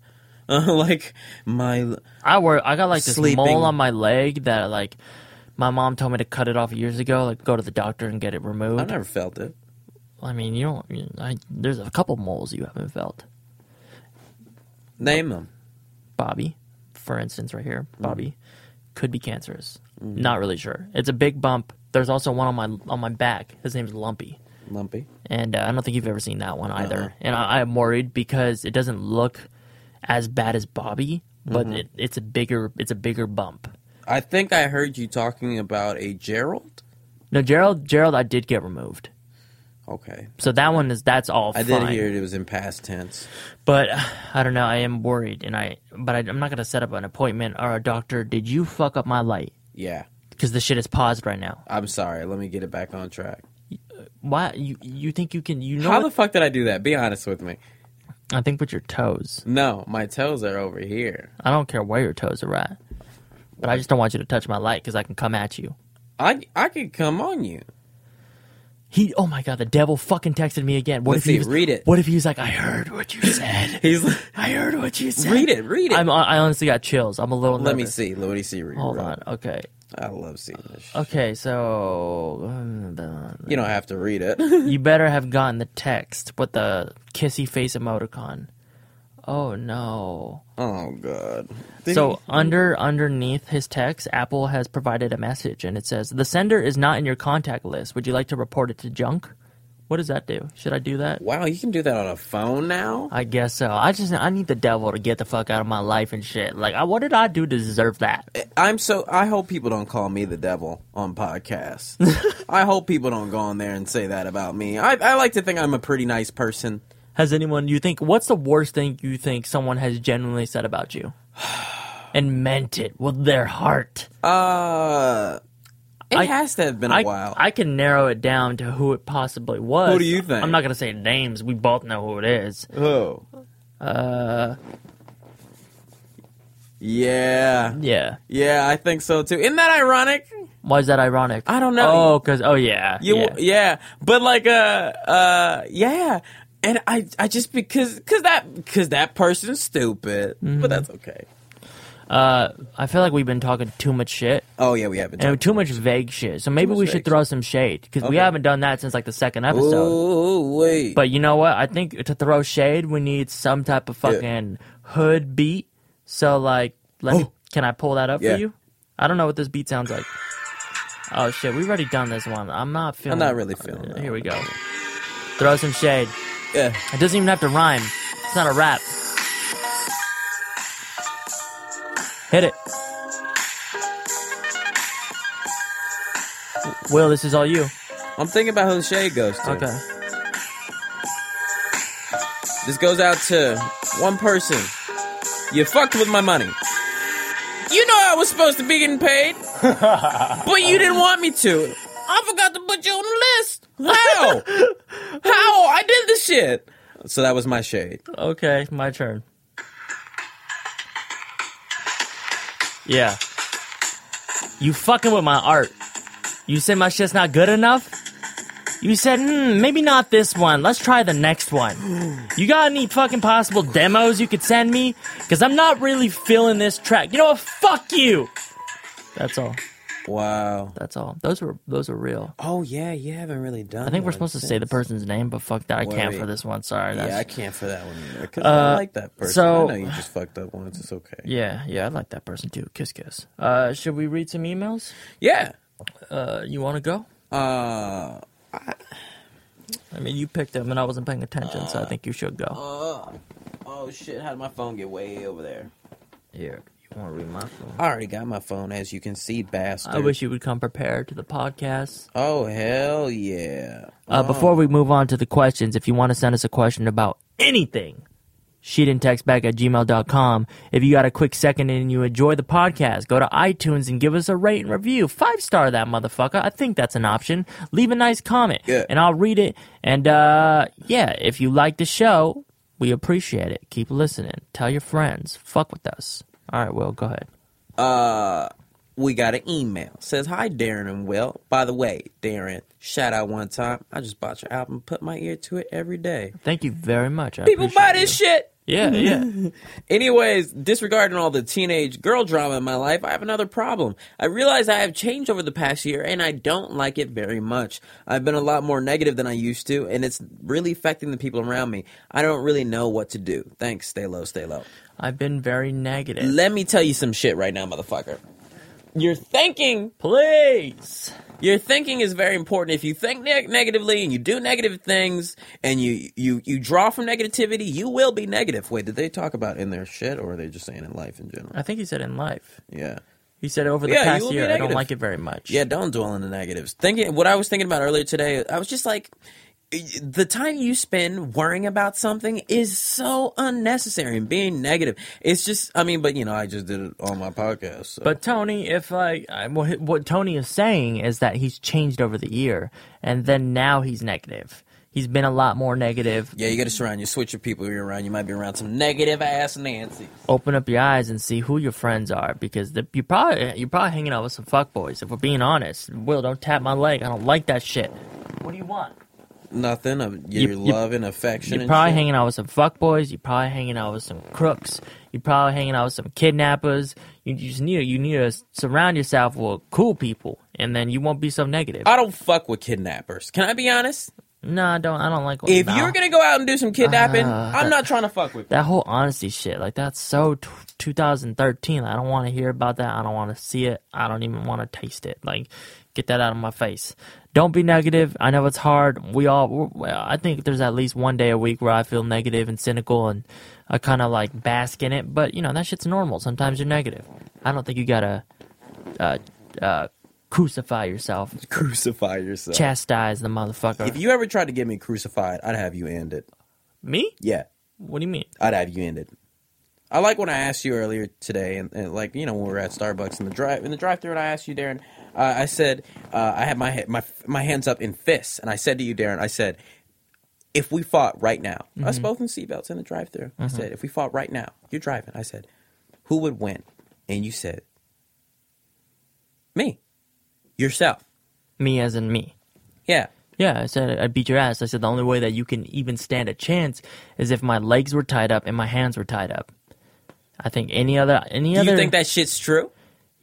Uh, like my I worry. I got like this Sleeping. mole on my leg that like my mom told me to cut it off years ago. Like go to the doctor and get it removed. I've never felt it. I mean, you don't. I, there's a couple moles you haven't felt. Name them. Bobby, for instance, right here, Mm-hmm. Bobby, could be cancerous. Not really sure. It's a big bump. There's also one on my on my back. His name's Lumpy, Lumpy. and uh, I don't think you've ever seen that one either. Uh-uh. And I, I'm worried because it doesn't look as bad as Bobby, but Mm-hmm. it, it's a bigger it's a bigger bump. I think I heard you talking about a Gerald. No, Gerald, Gerald, I did get removed. Okay. So that one is that's all. I did fine. hear it was in past tense. But I don't know. I am worried, and I but I, I'm not gonna set up an appointment or a doctor. Did you fuck up my light? Yeah. Because the shit is paused right now. I'm sorry. Let me get it back on track. Why you you think you can? You know How what- the fuck did I do that? Be honest with me. I think with your toes. No, my toes are over here. I don't care where your toes are at, but I just don't want you to touch my light because I can come at you. I I could come on you. He, oh my god, the devil fucking texted me again. What Let's if he see, was, read it. What if he was like, I heard what you said. He's like, I heard what you said. read it, read it. I'm, I honestly got chills. I'm a little. Let me see. Let me see. Read Hold it. on. Okay. I love seeing this. shit. Okay. So um, You don't have to read it. you better have gotten the text with the kissy face emoticon. Oh no. oh god. So under underneath his text, Apple has provided a message, and it says the sender is not in your contact list. Would you like to report it to junk? What does that do? Should I do that? Wow, you can do that on a phone now. I guess so. I just I need the devil to get the fuck out of my life and shit. Like, I, what did I do to deserve that? I'm so. I hope people don't call me the devil on podcasts. I hope people don't go on there and say that about me. I, I like to think I'm a pretty nice person. Has anyone you think what's the worst thing you think someone has genuinely said about you? And meant it with their heart. Uh, it I- has to have been a I, while. I can narrow it down to who it possibly was. Who do you think? I'm not gonna say names. We both know who it is. Who? Uh, Yeah, yeah. yeah, I think so too. Isn't that ironic? Why is that ironic? I don't know. Oh, cause oh yeah, You, yeah. yeah. but like, uh, uh, yeah, and I, I just because, because that, because that person's stupid, Mm-hmm. but that's okay. Uh, I feel like we've been talking too much shit Oh yeah, we haven't. and too much vague shit. So maybe we should throw some shade because we haven't done that since like the second episode. Wait. But you know what? I think to throw shade, we need some type of fucking hood beat. So like, let me. Oh. Can I pull that up Yeah. for you? I don't know what this beat sounds like. Oh shit, we've already done this one. I'm not feeling. I'm not really feeling Uh, Here we go. Throw some shade. Yeah. It doesn't even have to rhyme. It's not a rap. Hit it. Will, this is all you. I'm thinking about who the shade goes to. Okay. This goes out to one person. You fucked with my money. You know I was supposed to be getting paid, but you didn't want me to. I forgot to How? How? I did this shit. So that was my shade. Okay, my turn. Yeah. You fucking with my art. You said my shit's not good enough? You said, hmm, maybe not this one. Let's try the next one. You got any fucking possible demos you could send me? Because I'm not really feeling this track. You know what? Fuck you! That's all. Wow. That's all. Those are those are real. Oh yeah, you haven't really done. I think we're supposed to say the person's name, but fuck that. I can't for this one. Sorry. That's, Yeah, I can't for that one either. Because Uh, I like that person. so- I know you just fucked up once. It's okay. yeah, yeah, I like that person too. Kiss, kiss. Uh, should we read some emails? Yeah. Uh, you want to go? Uh. I mean, you picked them, and I wasn't paying attention, so I think you should go. Oh. Oh shit! How did my phone get way over there? Here, you want to read my phone? I already got my phone, as you can see, bastard. I wish you would come prepared to the podcast. Oh hell yeah! Uh, Before we move on to the questions, if you want to send us a question about anything, she didn't text back at gmail.com. If you got a quick second and you enjoy the podcast, go to iTunes and give us a rate and review. Five star that motherfucker. I think that's an option. Leave a nice comment Yeah. and I'll read it. And uh, yeah, if you like the show, we appreciate it. Keep listening. Tell your friends. Fuck with us. All right, Will, go ahead. Uh, we got an email. Says hi, Darren and Will. By the way, Darren, shout out one time. I just bought your album. Put my ear to it every day. Thank you very much. I People buy this you. shit. Yeah, yeah. Anyways, disregarding all the teenage girl drama in my life, I have another problem. I realize I have changed over the past year and I don't like it very much. I've been a lot more negative than I used to, and it's really affecting the people around me. I don't really know what to do. Thanks. Stay low, stay low. I've been very negative. Let me tell you some shit right now, motherfucker. Your thinking, Please. your thinking is very important. If you think neg- negatively and you do negative things and you, you you draw from negativity, you will be negative. Wait, did they talk about in their shit or are they just saying in life in general? I think he said in life. Yeah. He said over the Yeah, past year, I don't like it very much. Yeah, don't dwell on the negatives. Thinking what I was thinking about earlier today, I was just like the time you spend worrying about something is so unnecessary and being negative. It's just I mean, but you know, I just did it on my podcast. So. But Tony, if I, I what, what Tony is saying is that he's changed over the year, and then now he's negative. He's been a lot more negative. yeah, you got to surround you switch your people you're around. You might be around some negative ass Nancy. Open up your eyes and see who your friends are, because the, you probably you're probably hanging out with some fuckboys. If we're being honest, Will, don't tap my leg. I don't like that shit. What do you want? Nothing of your You- you- love and affection. You're probably hanging out with some fuckboys. You're probably hanging out with some crooks. You're probably hanging out with some kidnappers. You just need to, you need to surround yourself with cool people, and then you won't be so negative. I don't fuck with kidnappers. Can I be honest? No, I don't. I don't like. If no. you're gonna go out and do some kidnapping, Uh, I'm not trying to fuck with you. that whole honesty shit, like that's so t- 2013. I don't want to hear about that. I don't want to see it. I don't even want to taste it. Like, get that out of my face. Don't be negative. I know it's hard. We all. Well, I think there's at least one day a week where I feel negative and cynical, and I kind of like bask in it. But you know that shit's normal. Sometimes you're negative. I don't think you gotta uh, uh, crucify yourself, Crucify yourself. chastise the motherfucker. If you ever tried to get me crucified, I'd have you end it. Me? Yeah, What do you mean? I'd have you end it. I like when I asked you earlier today, and, and like you know when we were at Starbucks in the drive in the drive-through, and I asked you, Darren. Uh, I said uh, I had my my my hands up in fists, and I said to you, Darren, I said, if we fought right now, us both in seatbelts in the drive-through, I said, if we fought right now, you're driving. I said, who would win? And you said, me, yourself. Me as in me. Yeah. Yeah, I said I'd beat your ass. I said the only way that you can even stand a chance is if my legs were tied up and my hands were tied up. I think any other any Do other you think that shit's true?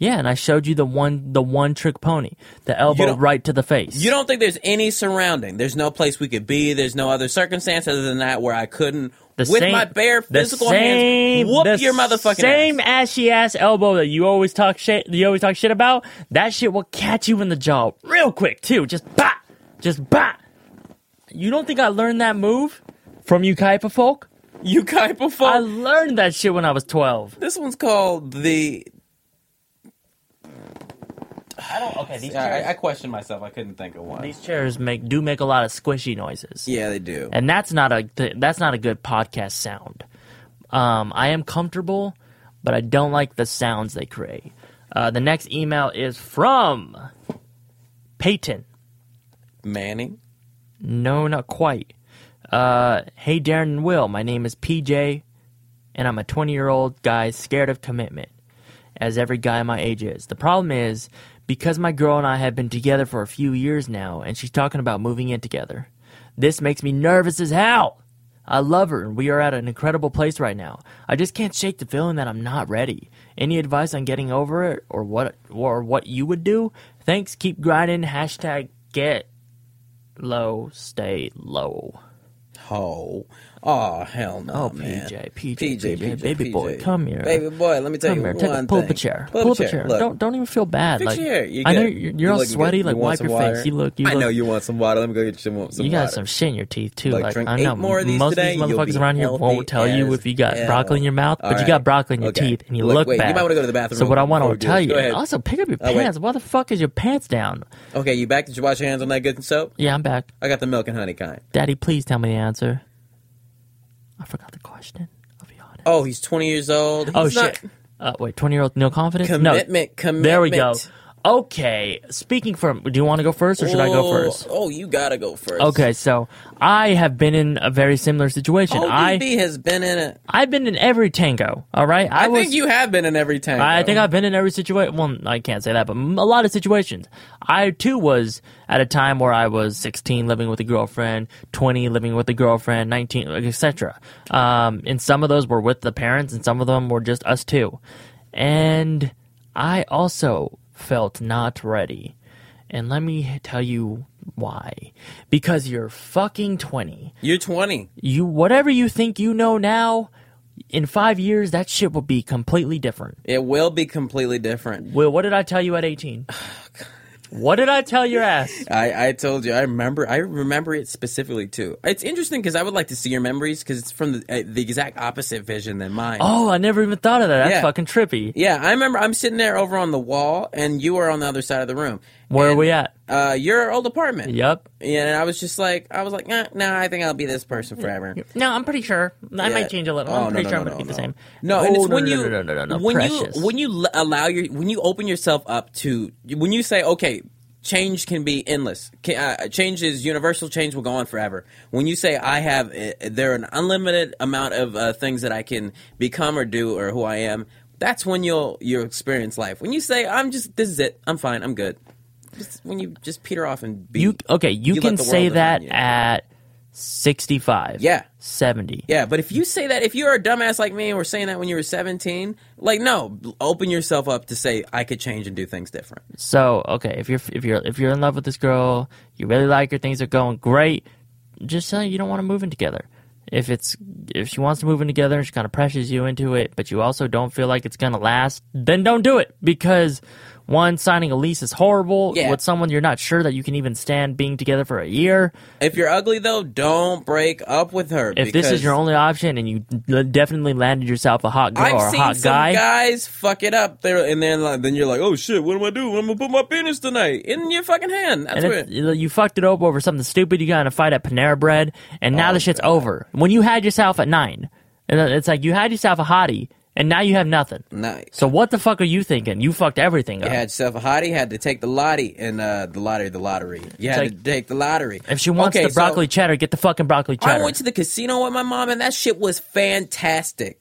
Yeah, and I showed you the one the one trick pony. The elbow right to the face. You don't think there's any surrounding? There's no place we could be. There's no other circumstance other than that where I couldn't, the with same, my bare the physical same, hands, whoop your motherfucking same ass. ashy ass elbow that you always talk shit you always talk shit about. That shit will catch you in the jaw real quick too. Just bah, just bah. You don't think I learned that move from Yucaipa folk? You kind of I learned that shit when I was twelve. This one's called the. I don't. Okay, these I, I questioned myself. I couldn't think of one. these chairs make do make a lot of squishy noises. Yeah, they do. and that's not a th- that's not a good podcast sound. Um, I am comfortable, but I don't like the sounds they create. Uh, the next email is from Peyton. Manning. No, not quite. Uh, hey, Darren and Will. My name is PJ, and I'm a 20 year old guy scared of commitment, as every guy my age is. The problem is, because my girl and I have been together for a few years now, and she's talking about moving in together, this makes me nervous as hell. I love her, and we are at an incredible place right now. I just can't shake the feeling that I'm not ready. Any advice on getting over it, or what, or what you would do? Thanks. Keep grinding. Hashtag get low, stay low. Oh. Oh, hell no, Oh, man. PJ, PJ, PJ, PJ, baby boy, come here. Baby boy, let me tell Come you here, one take a, pull thing. up a chair. Pull, Pull up a chair. Look, Don't don't even feel bad. fix like your hair. you I know you're, You you're all sweaty. good. Like You want wipe your water? face. You look. You I know you want some water. Let me go get you some, some You got some shit in your teeth too. Like, Like, I eight know more of these most today, of these motherfuckers around here won't tell you if you got hell. broccoli in your mouth, but you got broccoli in your Okay. teeth and you Look, look wait, you might wanna go to the bathroom So what I want to tell do this. Go you, also pick up your Oh, pants. Why the fuck is your pants down? Okay, you back? Did you wash your hands on that good soap? Yeah, I'm back. I got the milk and honey kind. Daddy, please tell me the answer. I forgot the question. I'll be honest. Oh, he's 20 years old. He's Oh not- shit! Uh, wait, twenty year old no confidence. Commitment, no. There we go. Okay, speaking from, do you want to go first or should I go Oh, first? Oh, you gotta go first. Okay, so I have been in a very similar situation. I has been in it. I've been in every tango. All right, I, was, think you have been in every tank. I think I've been in every situation. Well, I can't say that, but a lot of situations. I too was at a time where I was 16, living with a girlfriend, 20, living with a girlfriend, 19, etc. Um, and some of those were with the parents, and some of them were just us two. And I also felt not ready. And let me tell you why. Because you're fucking 20 You're 20. you whatever you think you know now in five years that shit will be completely different It will be completely different. well what did i tell you at 18 what did i tell your ass I, I told you. I remember. I remember it specifically too. It's interesting because I would like to see your memories because it's from the, uh, the exact opposite vision than mine. oh i never even thought of that that's Yeah. fucking trippy Yeah, I remember. I'm sitting there over on the wall, and you are on the other side of the room. Where And, are we at Uh, your old apartment. yep And I was just like, I was like, nah, nah, I think I'll be this person forever. no i'm pretty sure i Yeah. might change a little Oh, i'm pretty no, sure no, i'm gonna no, keep the same No, oh, and it's no, when no, you no, no, no, no, no, when precious. you when you l- allow your when you open yourself up to when you say okay. Change can be endless. Uh, change is universal. Change will go on forever. When you say I have, uh, there are an unlimited amount of uh, things that I can become or do or who I am. That's when you'll you'll experience life. When you say I'm just this is it. I'm fine. I'm good. Just when you just peter off and be you okay you, you can say that at 65 Yeah. 70 Yeah, but if you say that, if you're a dumbass like me and we're saying that when you were 17, like, no, open yourself up to say, I could change and do things different. So okay, if you're if you're if you're in love with this girl, you really like her, things are going great. just say you don't want to move in together. If it's if she wants to move in together and she kind of pressures you into it, but you also don't feel like it's gonna last, then don't do it because one signing a lease is horrible Yeah. with someone you're not sure that you can even stand being together for a year. If you're ugly though, don't break up with her. If this is your only option and you definitely landed yourself a hot girl I've or a hot guy, guys fuck it up there, and then like, then you're like, oh shit, what am I doing? I'm gonna put my penis tonight in your fucking hand. That's and weird. you fucked it up over something stupid. You got in a fight at Panera Bread, and now Oh, the shit's God. over. When you had yourself at nine, and it's like you had yourself a hottie, and now you have nothing. Nice. So what the fuck are you thinking? You fucked everything You up. had yourself a hottie, had to take the lottie and uh, the lottery, the lottery. You had like- to take the lottery. if she wants Okay, the broccoli so cheddar, get the fucking broccoli cheddar. I went to the casino with my mom, and that shit was fantastic.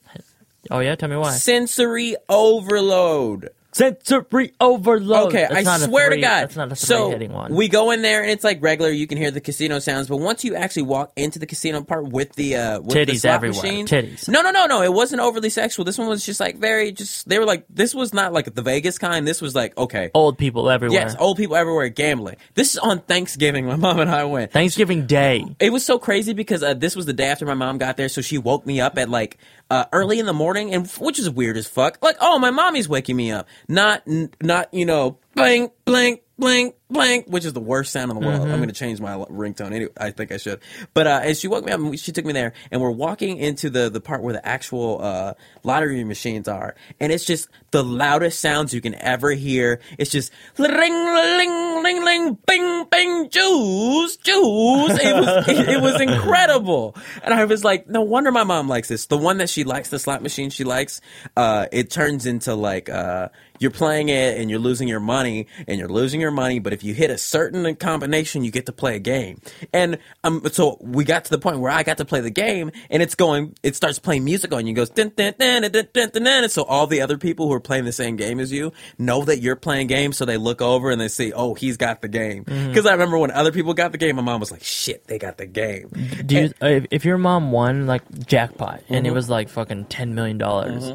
oh yeah, tell me why. Sensory overload. Sensory overload. Okay, That's I swear three- to God. that's not a so three-hitting one. we go in there and it's like regular. You can hear the casino sounds, but once you actually walk into the casino part with the uh, with the Titties slot everywhere. machine, Titties. No, no, no, no. It wasn't overly sexual. This one was just like very just. They were like this was not like the Vegas kind. This was like okay. Old people everywhere. Yes, old people everywhere gambling. This is on Thanksgiving. My mom and I went. Thanksgiving Day. It was so crazy because uh, this was the day after my mom got there, so she woke me up at like uh, early in the morning, and which is weird as fuck. Like, oh, my mommy's waking me up, not not you know, blink, blink, blink, blink, which is the worst sound in the world. I'm going to change my ringtone. Anyway, I think I should. But uh, and she woke me up, and she took me there, and we're walking into the the part where the actual uh, lottery machines are, and it's just the loudest sounds you can ever hear. It's just ring, ling, ling, ling, bing, bing, juice, juice. It was it, it was incredible, and I was like, no wonder my mom likes this. The one that she likes, the slot machine she likes, uh, it turns into like uh, you're playing it and you're losing your money and you're losing your money, but if you hit a certain combination, you get to play a game. And um, so we got to the point where I got to play the game, and it's going, it starts playing music on you, goes dun dun dun dun dun dun dun. And so all the other people who are playing the same game as you know that you're playing games, so they look over and they see, oh, he's got the game. Because I remember when other people got the game, my mom was like, shit, they got the game. Do you, if, if your mom won like jackpot and Mm-hmm. it was like fucking ten million dollars,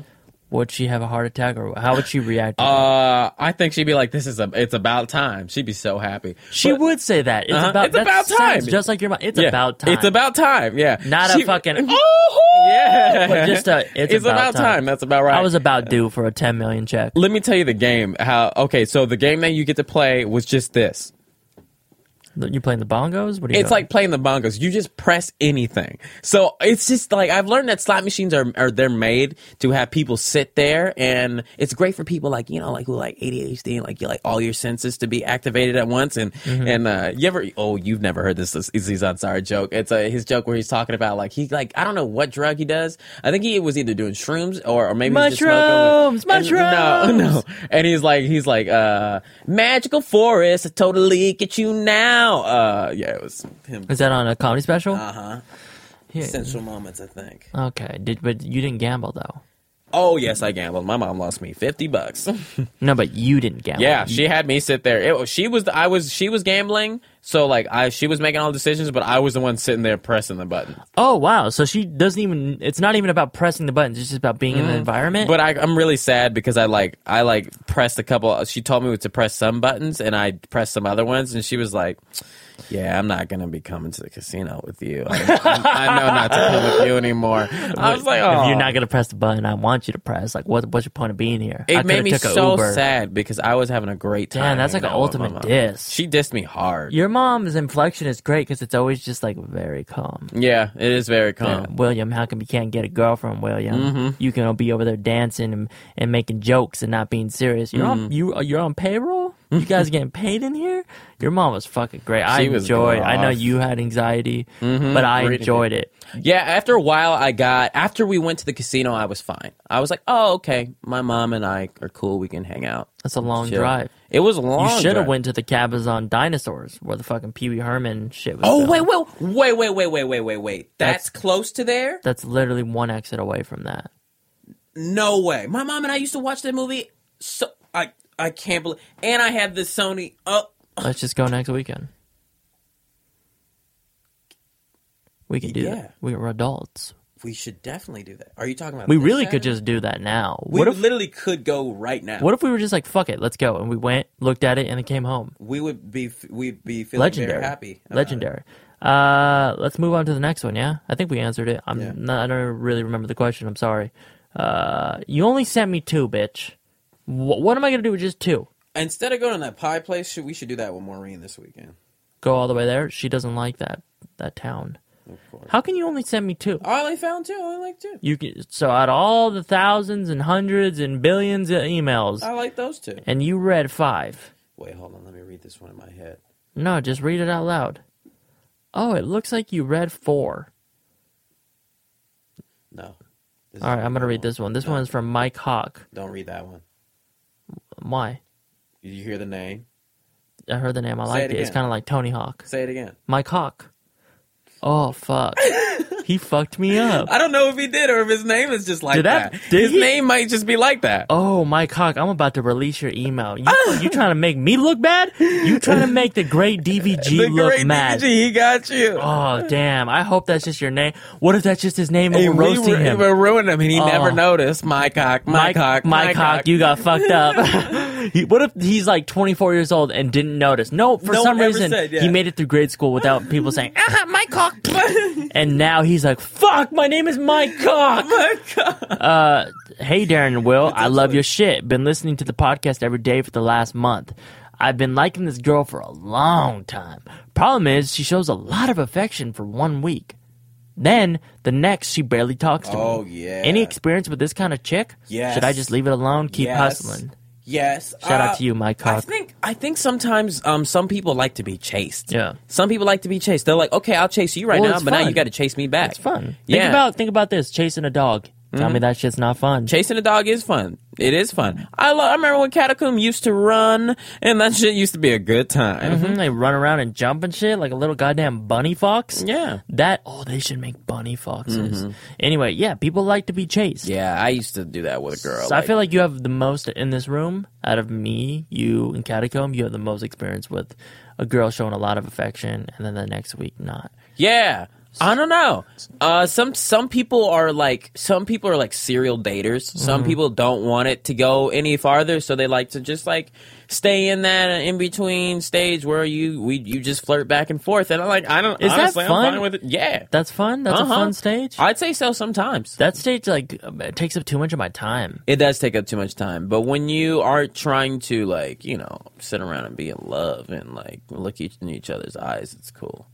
would she have a heart attack or how would she react? To that? Uh, I think she'd be like, "This is a, it's about time." She'd be so happy. She But- would say that. It's Uh-huh. about. It's that about time. Just like your mom. It's Yeah. about time. It's about time. Yeah, Not She- a fucking. Oh, yeah. But just a. It's, It's about time. That's about right. I was about due for a ten million check. Let me tell you the game. How? Okay, so the game that you get to play was just this. You playing the bongos? What are you? It's doing? like playing the bongos. You just press anything. So it's just like I've learned that slot machines are, are they're made to have people sit there, and it's great for people like you know like who like ADHD and like you like all your senses to be activated at once. And Mm-hmm. and uh, you ever oh you've never heard this Aziz Ansari joke? It's a his joke where he's talking about like he like I don't know what drug he does. I think he was either doing shrooms or or maybe he's just Mushrooms, and- No, no. And he's like he's like uh magical forest I totally get you now. Uh yeah, it was him. Is that on a comedy special? Uh huh. Yeah. Essential moments, I think. Okay. Did but you didn't gamble though? Oh yes, I gambled. My mom lost me fifty bucks. No, but you didn't gamble. yeah, she had me sit there. It, she was. I was. She was gambling. So like, I she was making all the decisions, but I was the one sitting there pressing the button. Oh wow! So she doesn't even. It's not even about pressing the buttons. It's just about being in the environment. Mm-hmm. But I, I'm really sad because I like I like pressed a couple. She told me to press some buttons, and I pressed some other ones, and she was like. Yeah, I'm not gonna be coming to the casino with you. I, I, I know not to come with you anymore. I was like, oh, if you're not gonna press the button I want you to press, like what? What's your point of being here? It coulda made me so Uber. sad because I was having a great time. Damn, that's like an out with my ultimate diss. She dissed me hard. Your mom's inflection is great because it's always just like very calm. yeah, it is very Yeah, calm. William, how come you can't get a girlfriend, William? Mm-hmm. You can be over there dancing and, and making jokes and not being serious. You're Mm-hmm. on you you're on payroll. You guys getting paid in here? Your mom was fucking great. I She was enjoyed. I know you had anxiety, mm-hmm. but I enjoyed it. Yeah, after a while, I got after we went to the casino, I was fine. I was like, oh, okay, my mom and I are cool. We can hang out. That's a long Chill. drive. It was a long. You should have drive. went to the Cabazon Dinosaurs where the fucking Pee Wee Herman shit was. Oh filmed. wait, wait, wait, wait, wait, wait, wait, wait, wait. That's, That's- close to there? That's literally one exit away from that. No way. My mom and I used to watch that movie. So I I can't believe. And I had the Sony. Oh, Let's just go next weekend. We can do Yeah. that. We're adults. we should definitely do that. Are you talking about? We this really could Saturday? just do that now. We what if literally could go right now. What if we were just like, fuck it, let's go, and we went, looked at it, and then came home. we would be? We'd be feeling Legendary, very happy. about legendary. Uh, let's move on to the next one. Yeah, I think we answered it. I'm Yeah. not, I don't really remember the question. I'm sorry. Uh, you only sent me two, bitch. Wh- what am I gonna do with just two? Instead of going to that pie place, should, we should do that with Maureen this weekend. Go all the way there. She doesn't like that that town. Of course. How can you only send me two? I only found two. I like two. You can, so out of all the thousands and hundreds and billions of emails, I like those two. and you read five. Wait, hold on. Let me read this one in my head. No, just read it out loud. Oh, it looks like you read four. No. All right, I'm gonna read this one. This No, one is from Mike Hawk. Don't read that one. Why? Did you hear the name? I heard the name. I Say liked it it. It's again. kind of like Tony Hawk. Say it again. Mike Hawk. Oh fuck. he fucked me up. I don't know if he did or if his name is just like Did that- that. did his he? name might just be like that. Oh, Mike Hawk, I'm about to release your email. You, you trying to make me look bad? You trying to make the great DVG the look great mad? DVG, he got you. Oh damn! I hope that's just your name. What if that's just his name and Hey, we're roasting were, him? We're ruining him, and he Oh. never noticed. My cock, my cock, my Mike Hawk, cock. you got fucked up. He- what if he's like 24 years old and didn't notice? No, for No some reason said, yeah. he made it through grade school without people saying, "Ah, Mike Hawk," and now he's like, "Fuck, my name is Mike Hawk." my cock. Uh, hey, Darren and Will, I love your shit. Been listening to the podcast every day for the last month. I've been liking this girl for a long time. Problem is, she shows a lot of affection for one week. Then the next, she barely talks to me. Oh, yeah. Any experience with this kind of chick? Yes. Should I just leave it alone? Keep Yes. hustling. Yes. Shout out Uh, to you, Mike I think I think sometimes um some people like to be chased. Yeah. Some people like to be chased. They're like, okay, I'll chase you right Well, now, but now you got to chase me back. It's fun. Yeah. Think about think about this: chasing a dog. Tell me that shit's not fun. Chasing a dog is fun. It is fun. I, I remember when Catacomb used to run, and that shit used to be a good time. Mhm, They run around and jump and shit like a little goddamn bunny fox. Yeah. That oh, they should make bunny foxes. Anyway, yeah, people like to be chased. Yeah, I used to do that with a girl. So I feel like you have the most in this room out of me, you, and Catacomb. You have the most experience with a girl showing a lot of affection, and then the next week not. Yeah. I don't know. Uh, some some people are like some people are like serial daters. Some Mm-hmm. people don't want it to go any farther, so they like to just like stay in that in between stage where you we you just flirt back and forth. And I'm like, I don't. Is that honestly, I'm fun? fine with it. Yeah, That's fun. That's Uh-huh. a fun stage. I'd say so. Sometimes that stage like um, takes up too much of my time. it does take up too much time, but when you are trying to like you know sit around and be in love and like look each in each other's eyes, it's cool.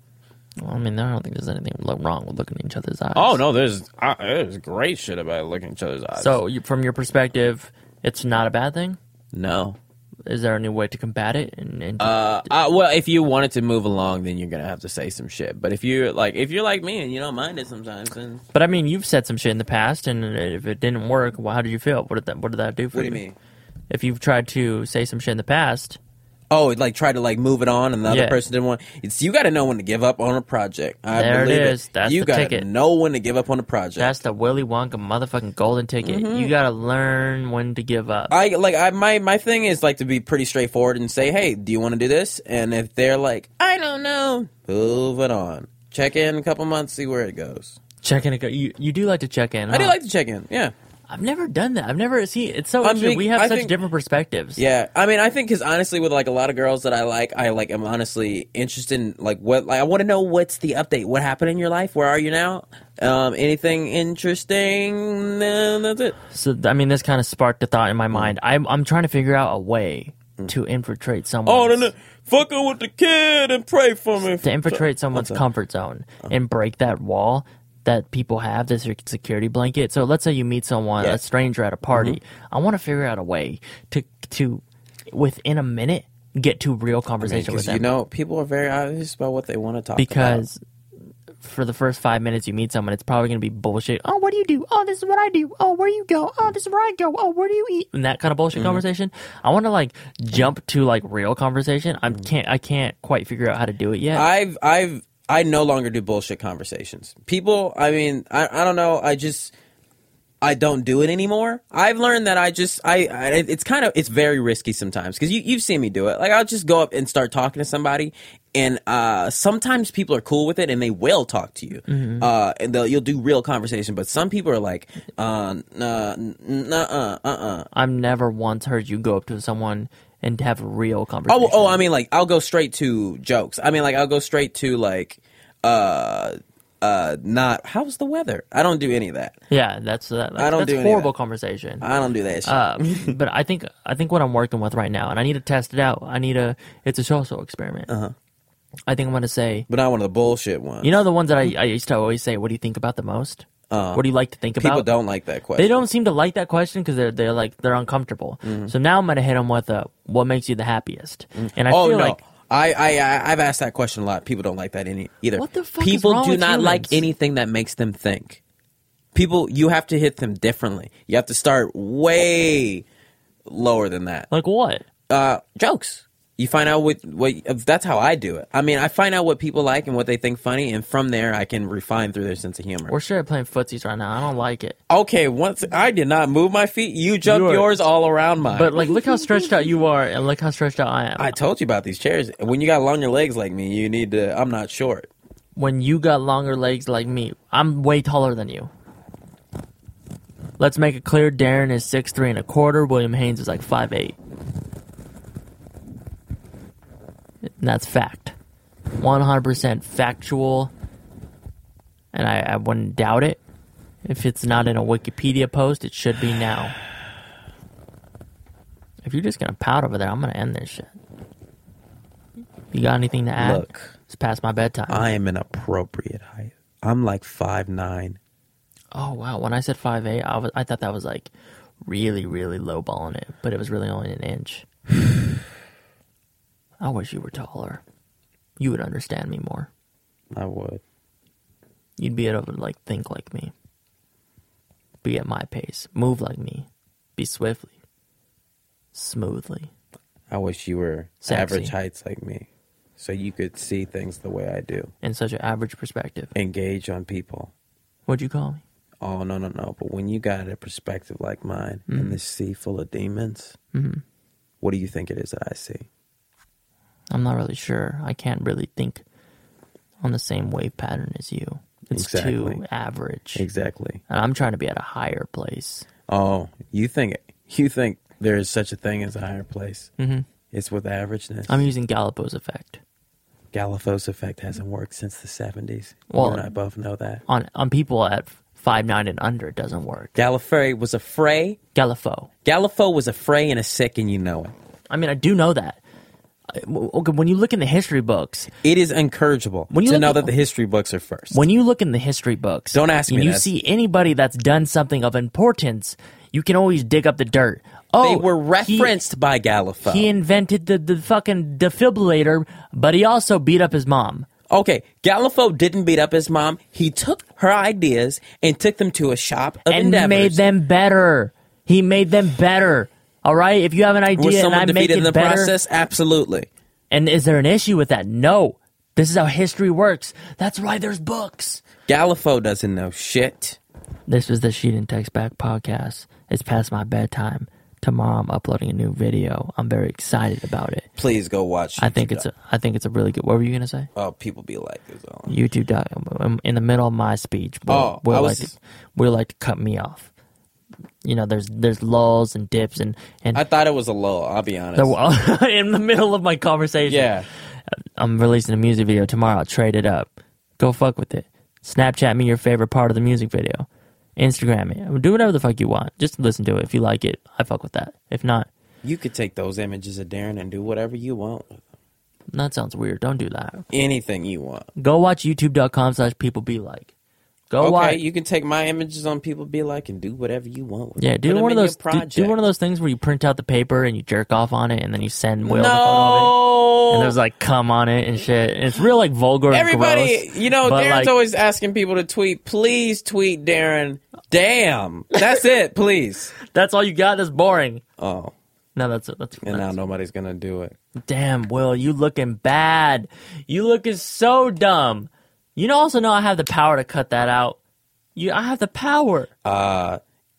Well, I mean, I don't think there's anything wrong with looking in each other's eyes. Oh no, there's uh, there's great shit about looking in each other's eyes. So, you, from your perspective, it's not a bad thing. no. Is there any way to combat it? And, and Uh, uh, well, if you wanted to move along, then you're gonna have to say some shit. But if you're like, if you're like me and you don't mind it sometimes, then but I mean, you've said some shit in the past, and if it didn't work, well, how did you feel? What did that What did that do for you? what do you? Mean? If you've tried to say some shit in the past, Oh, like try to like move it on, and the other Yeah. person didn't want. It's you got to know when to give up on a project. I There it believe is. That's you the gotta ticket. know when to give up on a project. that's the Willy Wonka motherfucking golden ticket. Mm-hmm. You gotta learn when to give up. I like I my my thing is like to be pretty straightforward and say, hey, do you want to do this? And if they're like, I don't know, move it on. Check in a couple months, see where it goes. check Checking it. You you do like to check in. I do huh? like to check in. Yeah. I've never done that. I've never seen. It's so I interesting. mean, we have I such think- different perspectives. Yeah, I mean, I think because honestly, with like a lot of girls that I like, I like am honestly interested in like what like I want to know what's the update. What happened in your life? Where are you now? Um, anything interesting? No, that's it. So I mean, this kind of sparked a thought in my mm. mind. I'm I'm trying to figure out a way mm. to infiltrate someone. Oh no, no, fucking with the kid and pray for me. to infiltrate someone's comfort zone uh-huh. and break that wall that people have this security blanket. So let's say you meet someone, a stranger at a party. I want to figure out a way to to within a minute get to real conversation with them. you know, people are very obvious about what they want to talk because for the first five minutes you meet someone, it's probably going to be bullshit. Oh, what do you do? Oh, this is what I do. Oh, where do you go? Oh, this is where I go. Oh, where do you eat? And that kind of bullshit Mm-hmm. conversation. I want to like jump to like real conversation. I can't. I can't quite figure out how to do it yet. I've I've I no longer do bullshit conversations. People, I mean, I I don't know. I just I don't do it anymore. I've learned that I just I, I it's kind of it's very risky sometimes because you you've seen me do it. Like I'll just go up and start talking to somebody, and uh, sometimes people are cool with it and they will talk to you, uh, and they'll you'll do real conversation. But some people are like, uh, nah, nah, uh, uh, uh. I've never once heard you go up to someone and have a real conversation. Oh, oh, I mean, like I'll go straight to jokes. I mean, like I'll go straight to like, uh, uh, not how's the weather. I don't do any of that. Yeah, that's that. I don't that's do horrible conversation. I don't do that shit. Uh, but I think I think what I'm working with right now, and I need to test it out. I need a it's a social experiment. Uh-huh. I think I'm going to say, but not one of the bullshit ones. you know, the ones that I, I used to always say, "What do you think about the most? Uh, what do you like to think people about?" People don't like that question. They don't seem to like that question because they're they're like they're uncomfortable. So now I'm going to hit them with a "What makes you the happiest?" And I oh feel no. like I, I I I've asked that question a lot. People don't like that any either. What the fuck is People do not like anything that makes them think. People, you have to hit them differently. You have to start way lower than that. like what? Uh, jokes. You find out what what that's how I do it. I mean, I find out what people like and what they think funny, and from there I can refine through their sense of humor. We're straight playing footsies right now. I don't like it. Okay, once I did not move my feet, you jumped You are- yours all around mine. But like, look how stretched out you are, and look how stretched out I am. I told you about these chairs. When you got longer legs like me, you need to. I'm not short. when you got longer legs like me, I'm way taller than you. Let's make it clear Darren is six three and a quarter, William Haynes is like five eight. And that's fact. One hundred percent factual. And I, I wouldn't doubt it. If it's not in a Wikipedia post, it should be now. If you're just gonna pout over there, I'm gonna end this shit. You got anything to add? Look. it's past my bedtime. I am an appropriate height. I'm like five nine. Oh wow! When I said five eight, I was I thought that was like really really low balling it, but it was really only an inch. I wish you were taller. You would understand me more. I would. You'd be able to like think like me. Be at my pace, move like me, be swiftly, smoothly. I wish you were Sexy. average heights like me, so you could see things the way I do. in such an average perspective. Engage on people. What'd you call me? Oh no no no! But when you got a perspective like mine Mm-hmm. and this sea full of demons, what do you think it is that I see? I'm not really sure. I can't really think on the same wave pattern as you. It's Exactly. too average. Exactly. And I'm trying to be at a higher place. Oh, you think you think there is such a thing as a higher place? Mm-hmm. It's with averageness. I'm using Galapagos effect Galapagos effect hasn't worked since the seventies. Well- you and I both know that. on on people at five nine and under. It doesn't work. Gallifrey was a fray. Galifo. Gallifo was a fray and a sick, and you know it. I mean, I do know that. Okay, when you look in the history books, It is encourageable When you to know at- that the history books are first. when you look in the history books, Don't ask and me you this. see anybody that's done something of importance, you can always dig up the dirt. Oh, they were he- referenced by Gallifo. He, invented the, the fucking defibrillator, but he also beat up his mom. okay, Gallifo didn't beat up his mom. He took her ideas and took them to a shop and endeavors. made them better. He made them better. All right, if you have an idea Was and someone I make defeated it in the better, process? Absolutely. and is there an issue with that? No. This is how history works. That's why there's books. Gallifo doesn't know shit. This is the She Didn't Text Back podcast. It's past my bedtime. Tomorrow I'm uploading a new video. I'm very excited about it. Please go watch. It. I think it's a I think it's a really good. What were you gonna say? Oh, people be like this. YouTube. doc- I'm um, um, In the middle of my speech, Will, Oh, Will I like was- to, Will like to cut me off. You know, there's there's lulls and dips and and I thought it was a lull. I'll be honest. the, in the middle of my conversation. yeah. I'm releasing a music video tomorrow. I'll trade it up. Go fuck with it. Snapchat me your favorite part of the music video. Instagram it. Do whatever the fuck you want. Just listen to it. If you like it, I fuck with that. If not, You could take those images of Darren and do whatever you want. that sounds weird. Don't do that. Anything you want. Go watch youtube.com slash people be like. Go okay, watch. you can take my images on people be like and do whatever you want. With yeah, do one of those. Do, do one of those things where you print out the paper and you jerk off on it, and then you send Will the photo of it. No. And there's like cum on it and shit. And it's real like vulgar. and Everybody, gross, you know, Darren's like, always asking people to tweet. Please tweet Darren. Damn, that's it. Please. That's all you got. That's boring. Oh, No, that's it. that's. and now nobody's gonna do it. Damn, Will, you looking bad. You looking so dumb. You also know I have the power to cut that out. You, I have the power.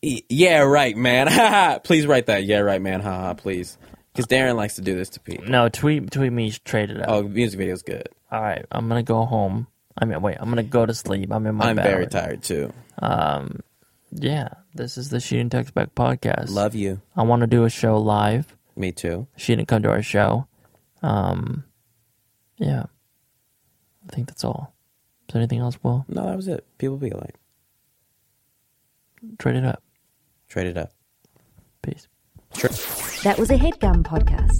E- Yeah, right, man. please write that. Yeah, right, man. Haha, please. Because Darren likes to do this to people. No, tweet tweet me trade it out. Oh, music video's good. All right, I'm gonna go home. I mean, wait, I'm gonna go to sleep. I'm in my I'm bed. very tired too. Um, Yeah, this is the She Didn't Text Back podcast. Love you. I want to do a show live. Me too. She didn't come to our show. Um, yeah, I think that's all. There anything else? Well, No, that was it. People be like, trade it up. trade it up. Peace. Sure. That was a headgum podcast.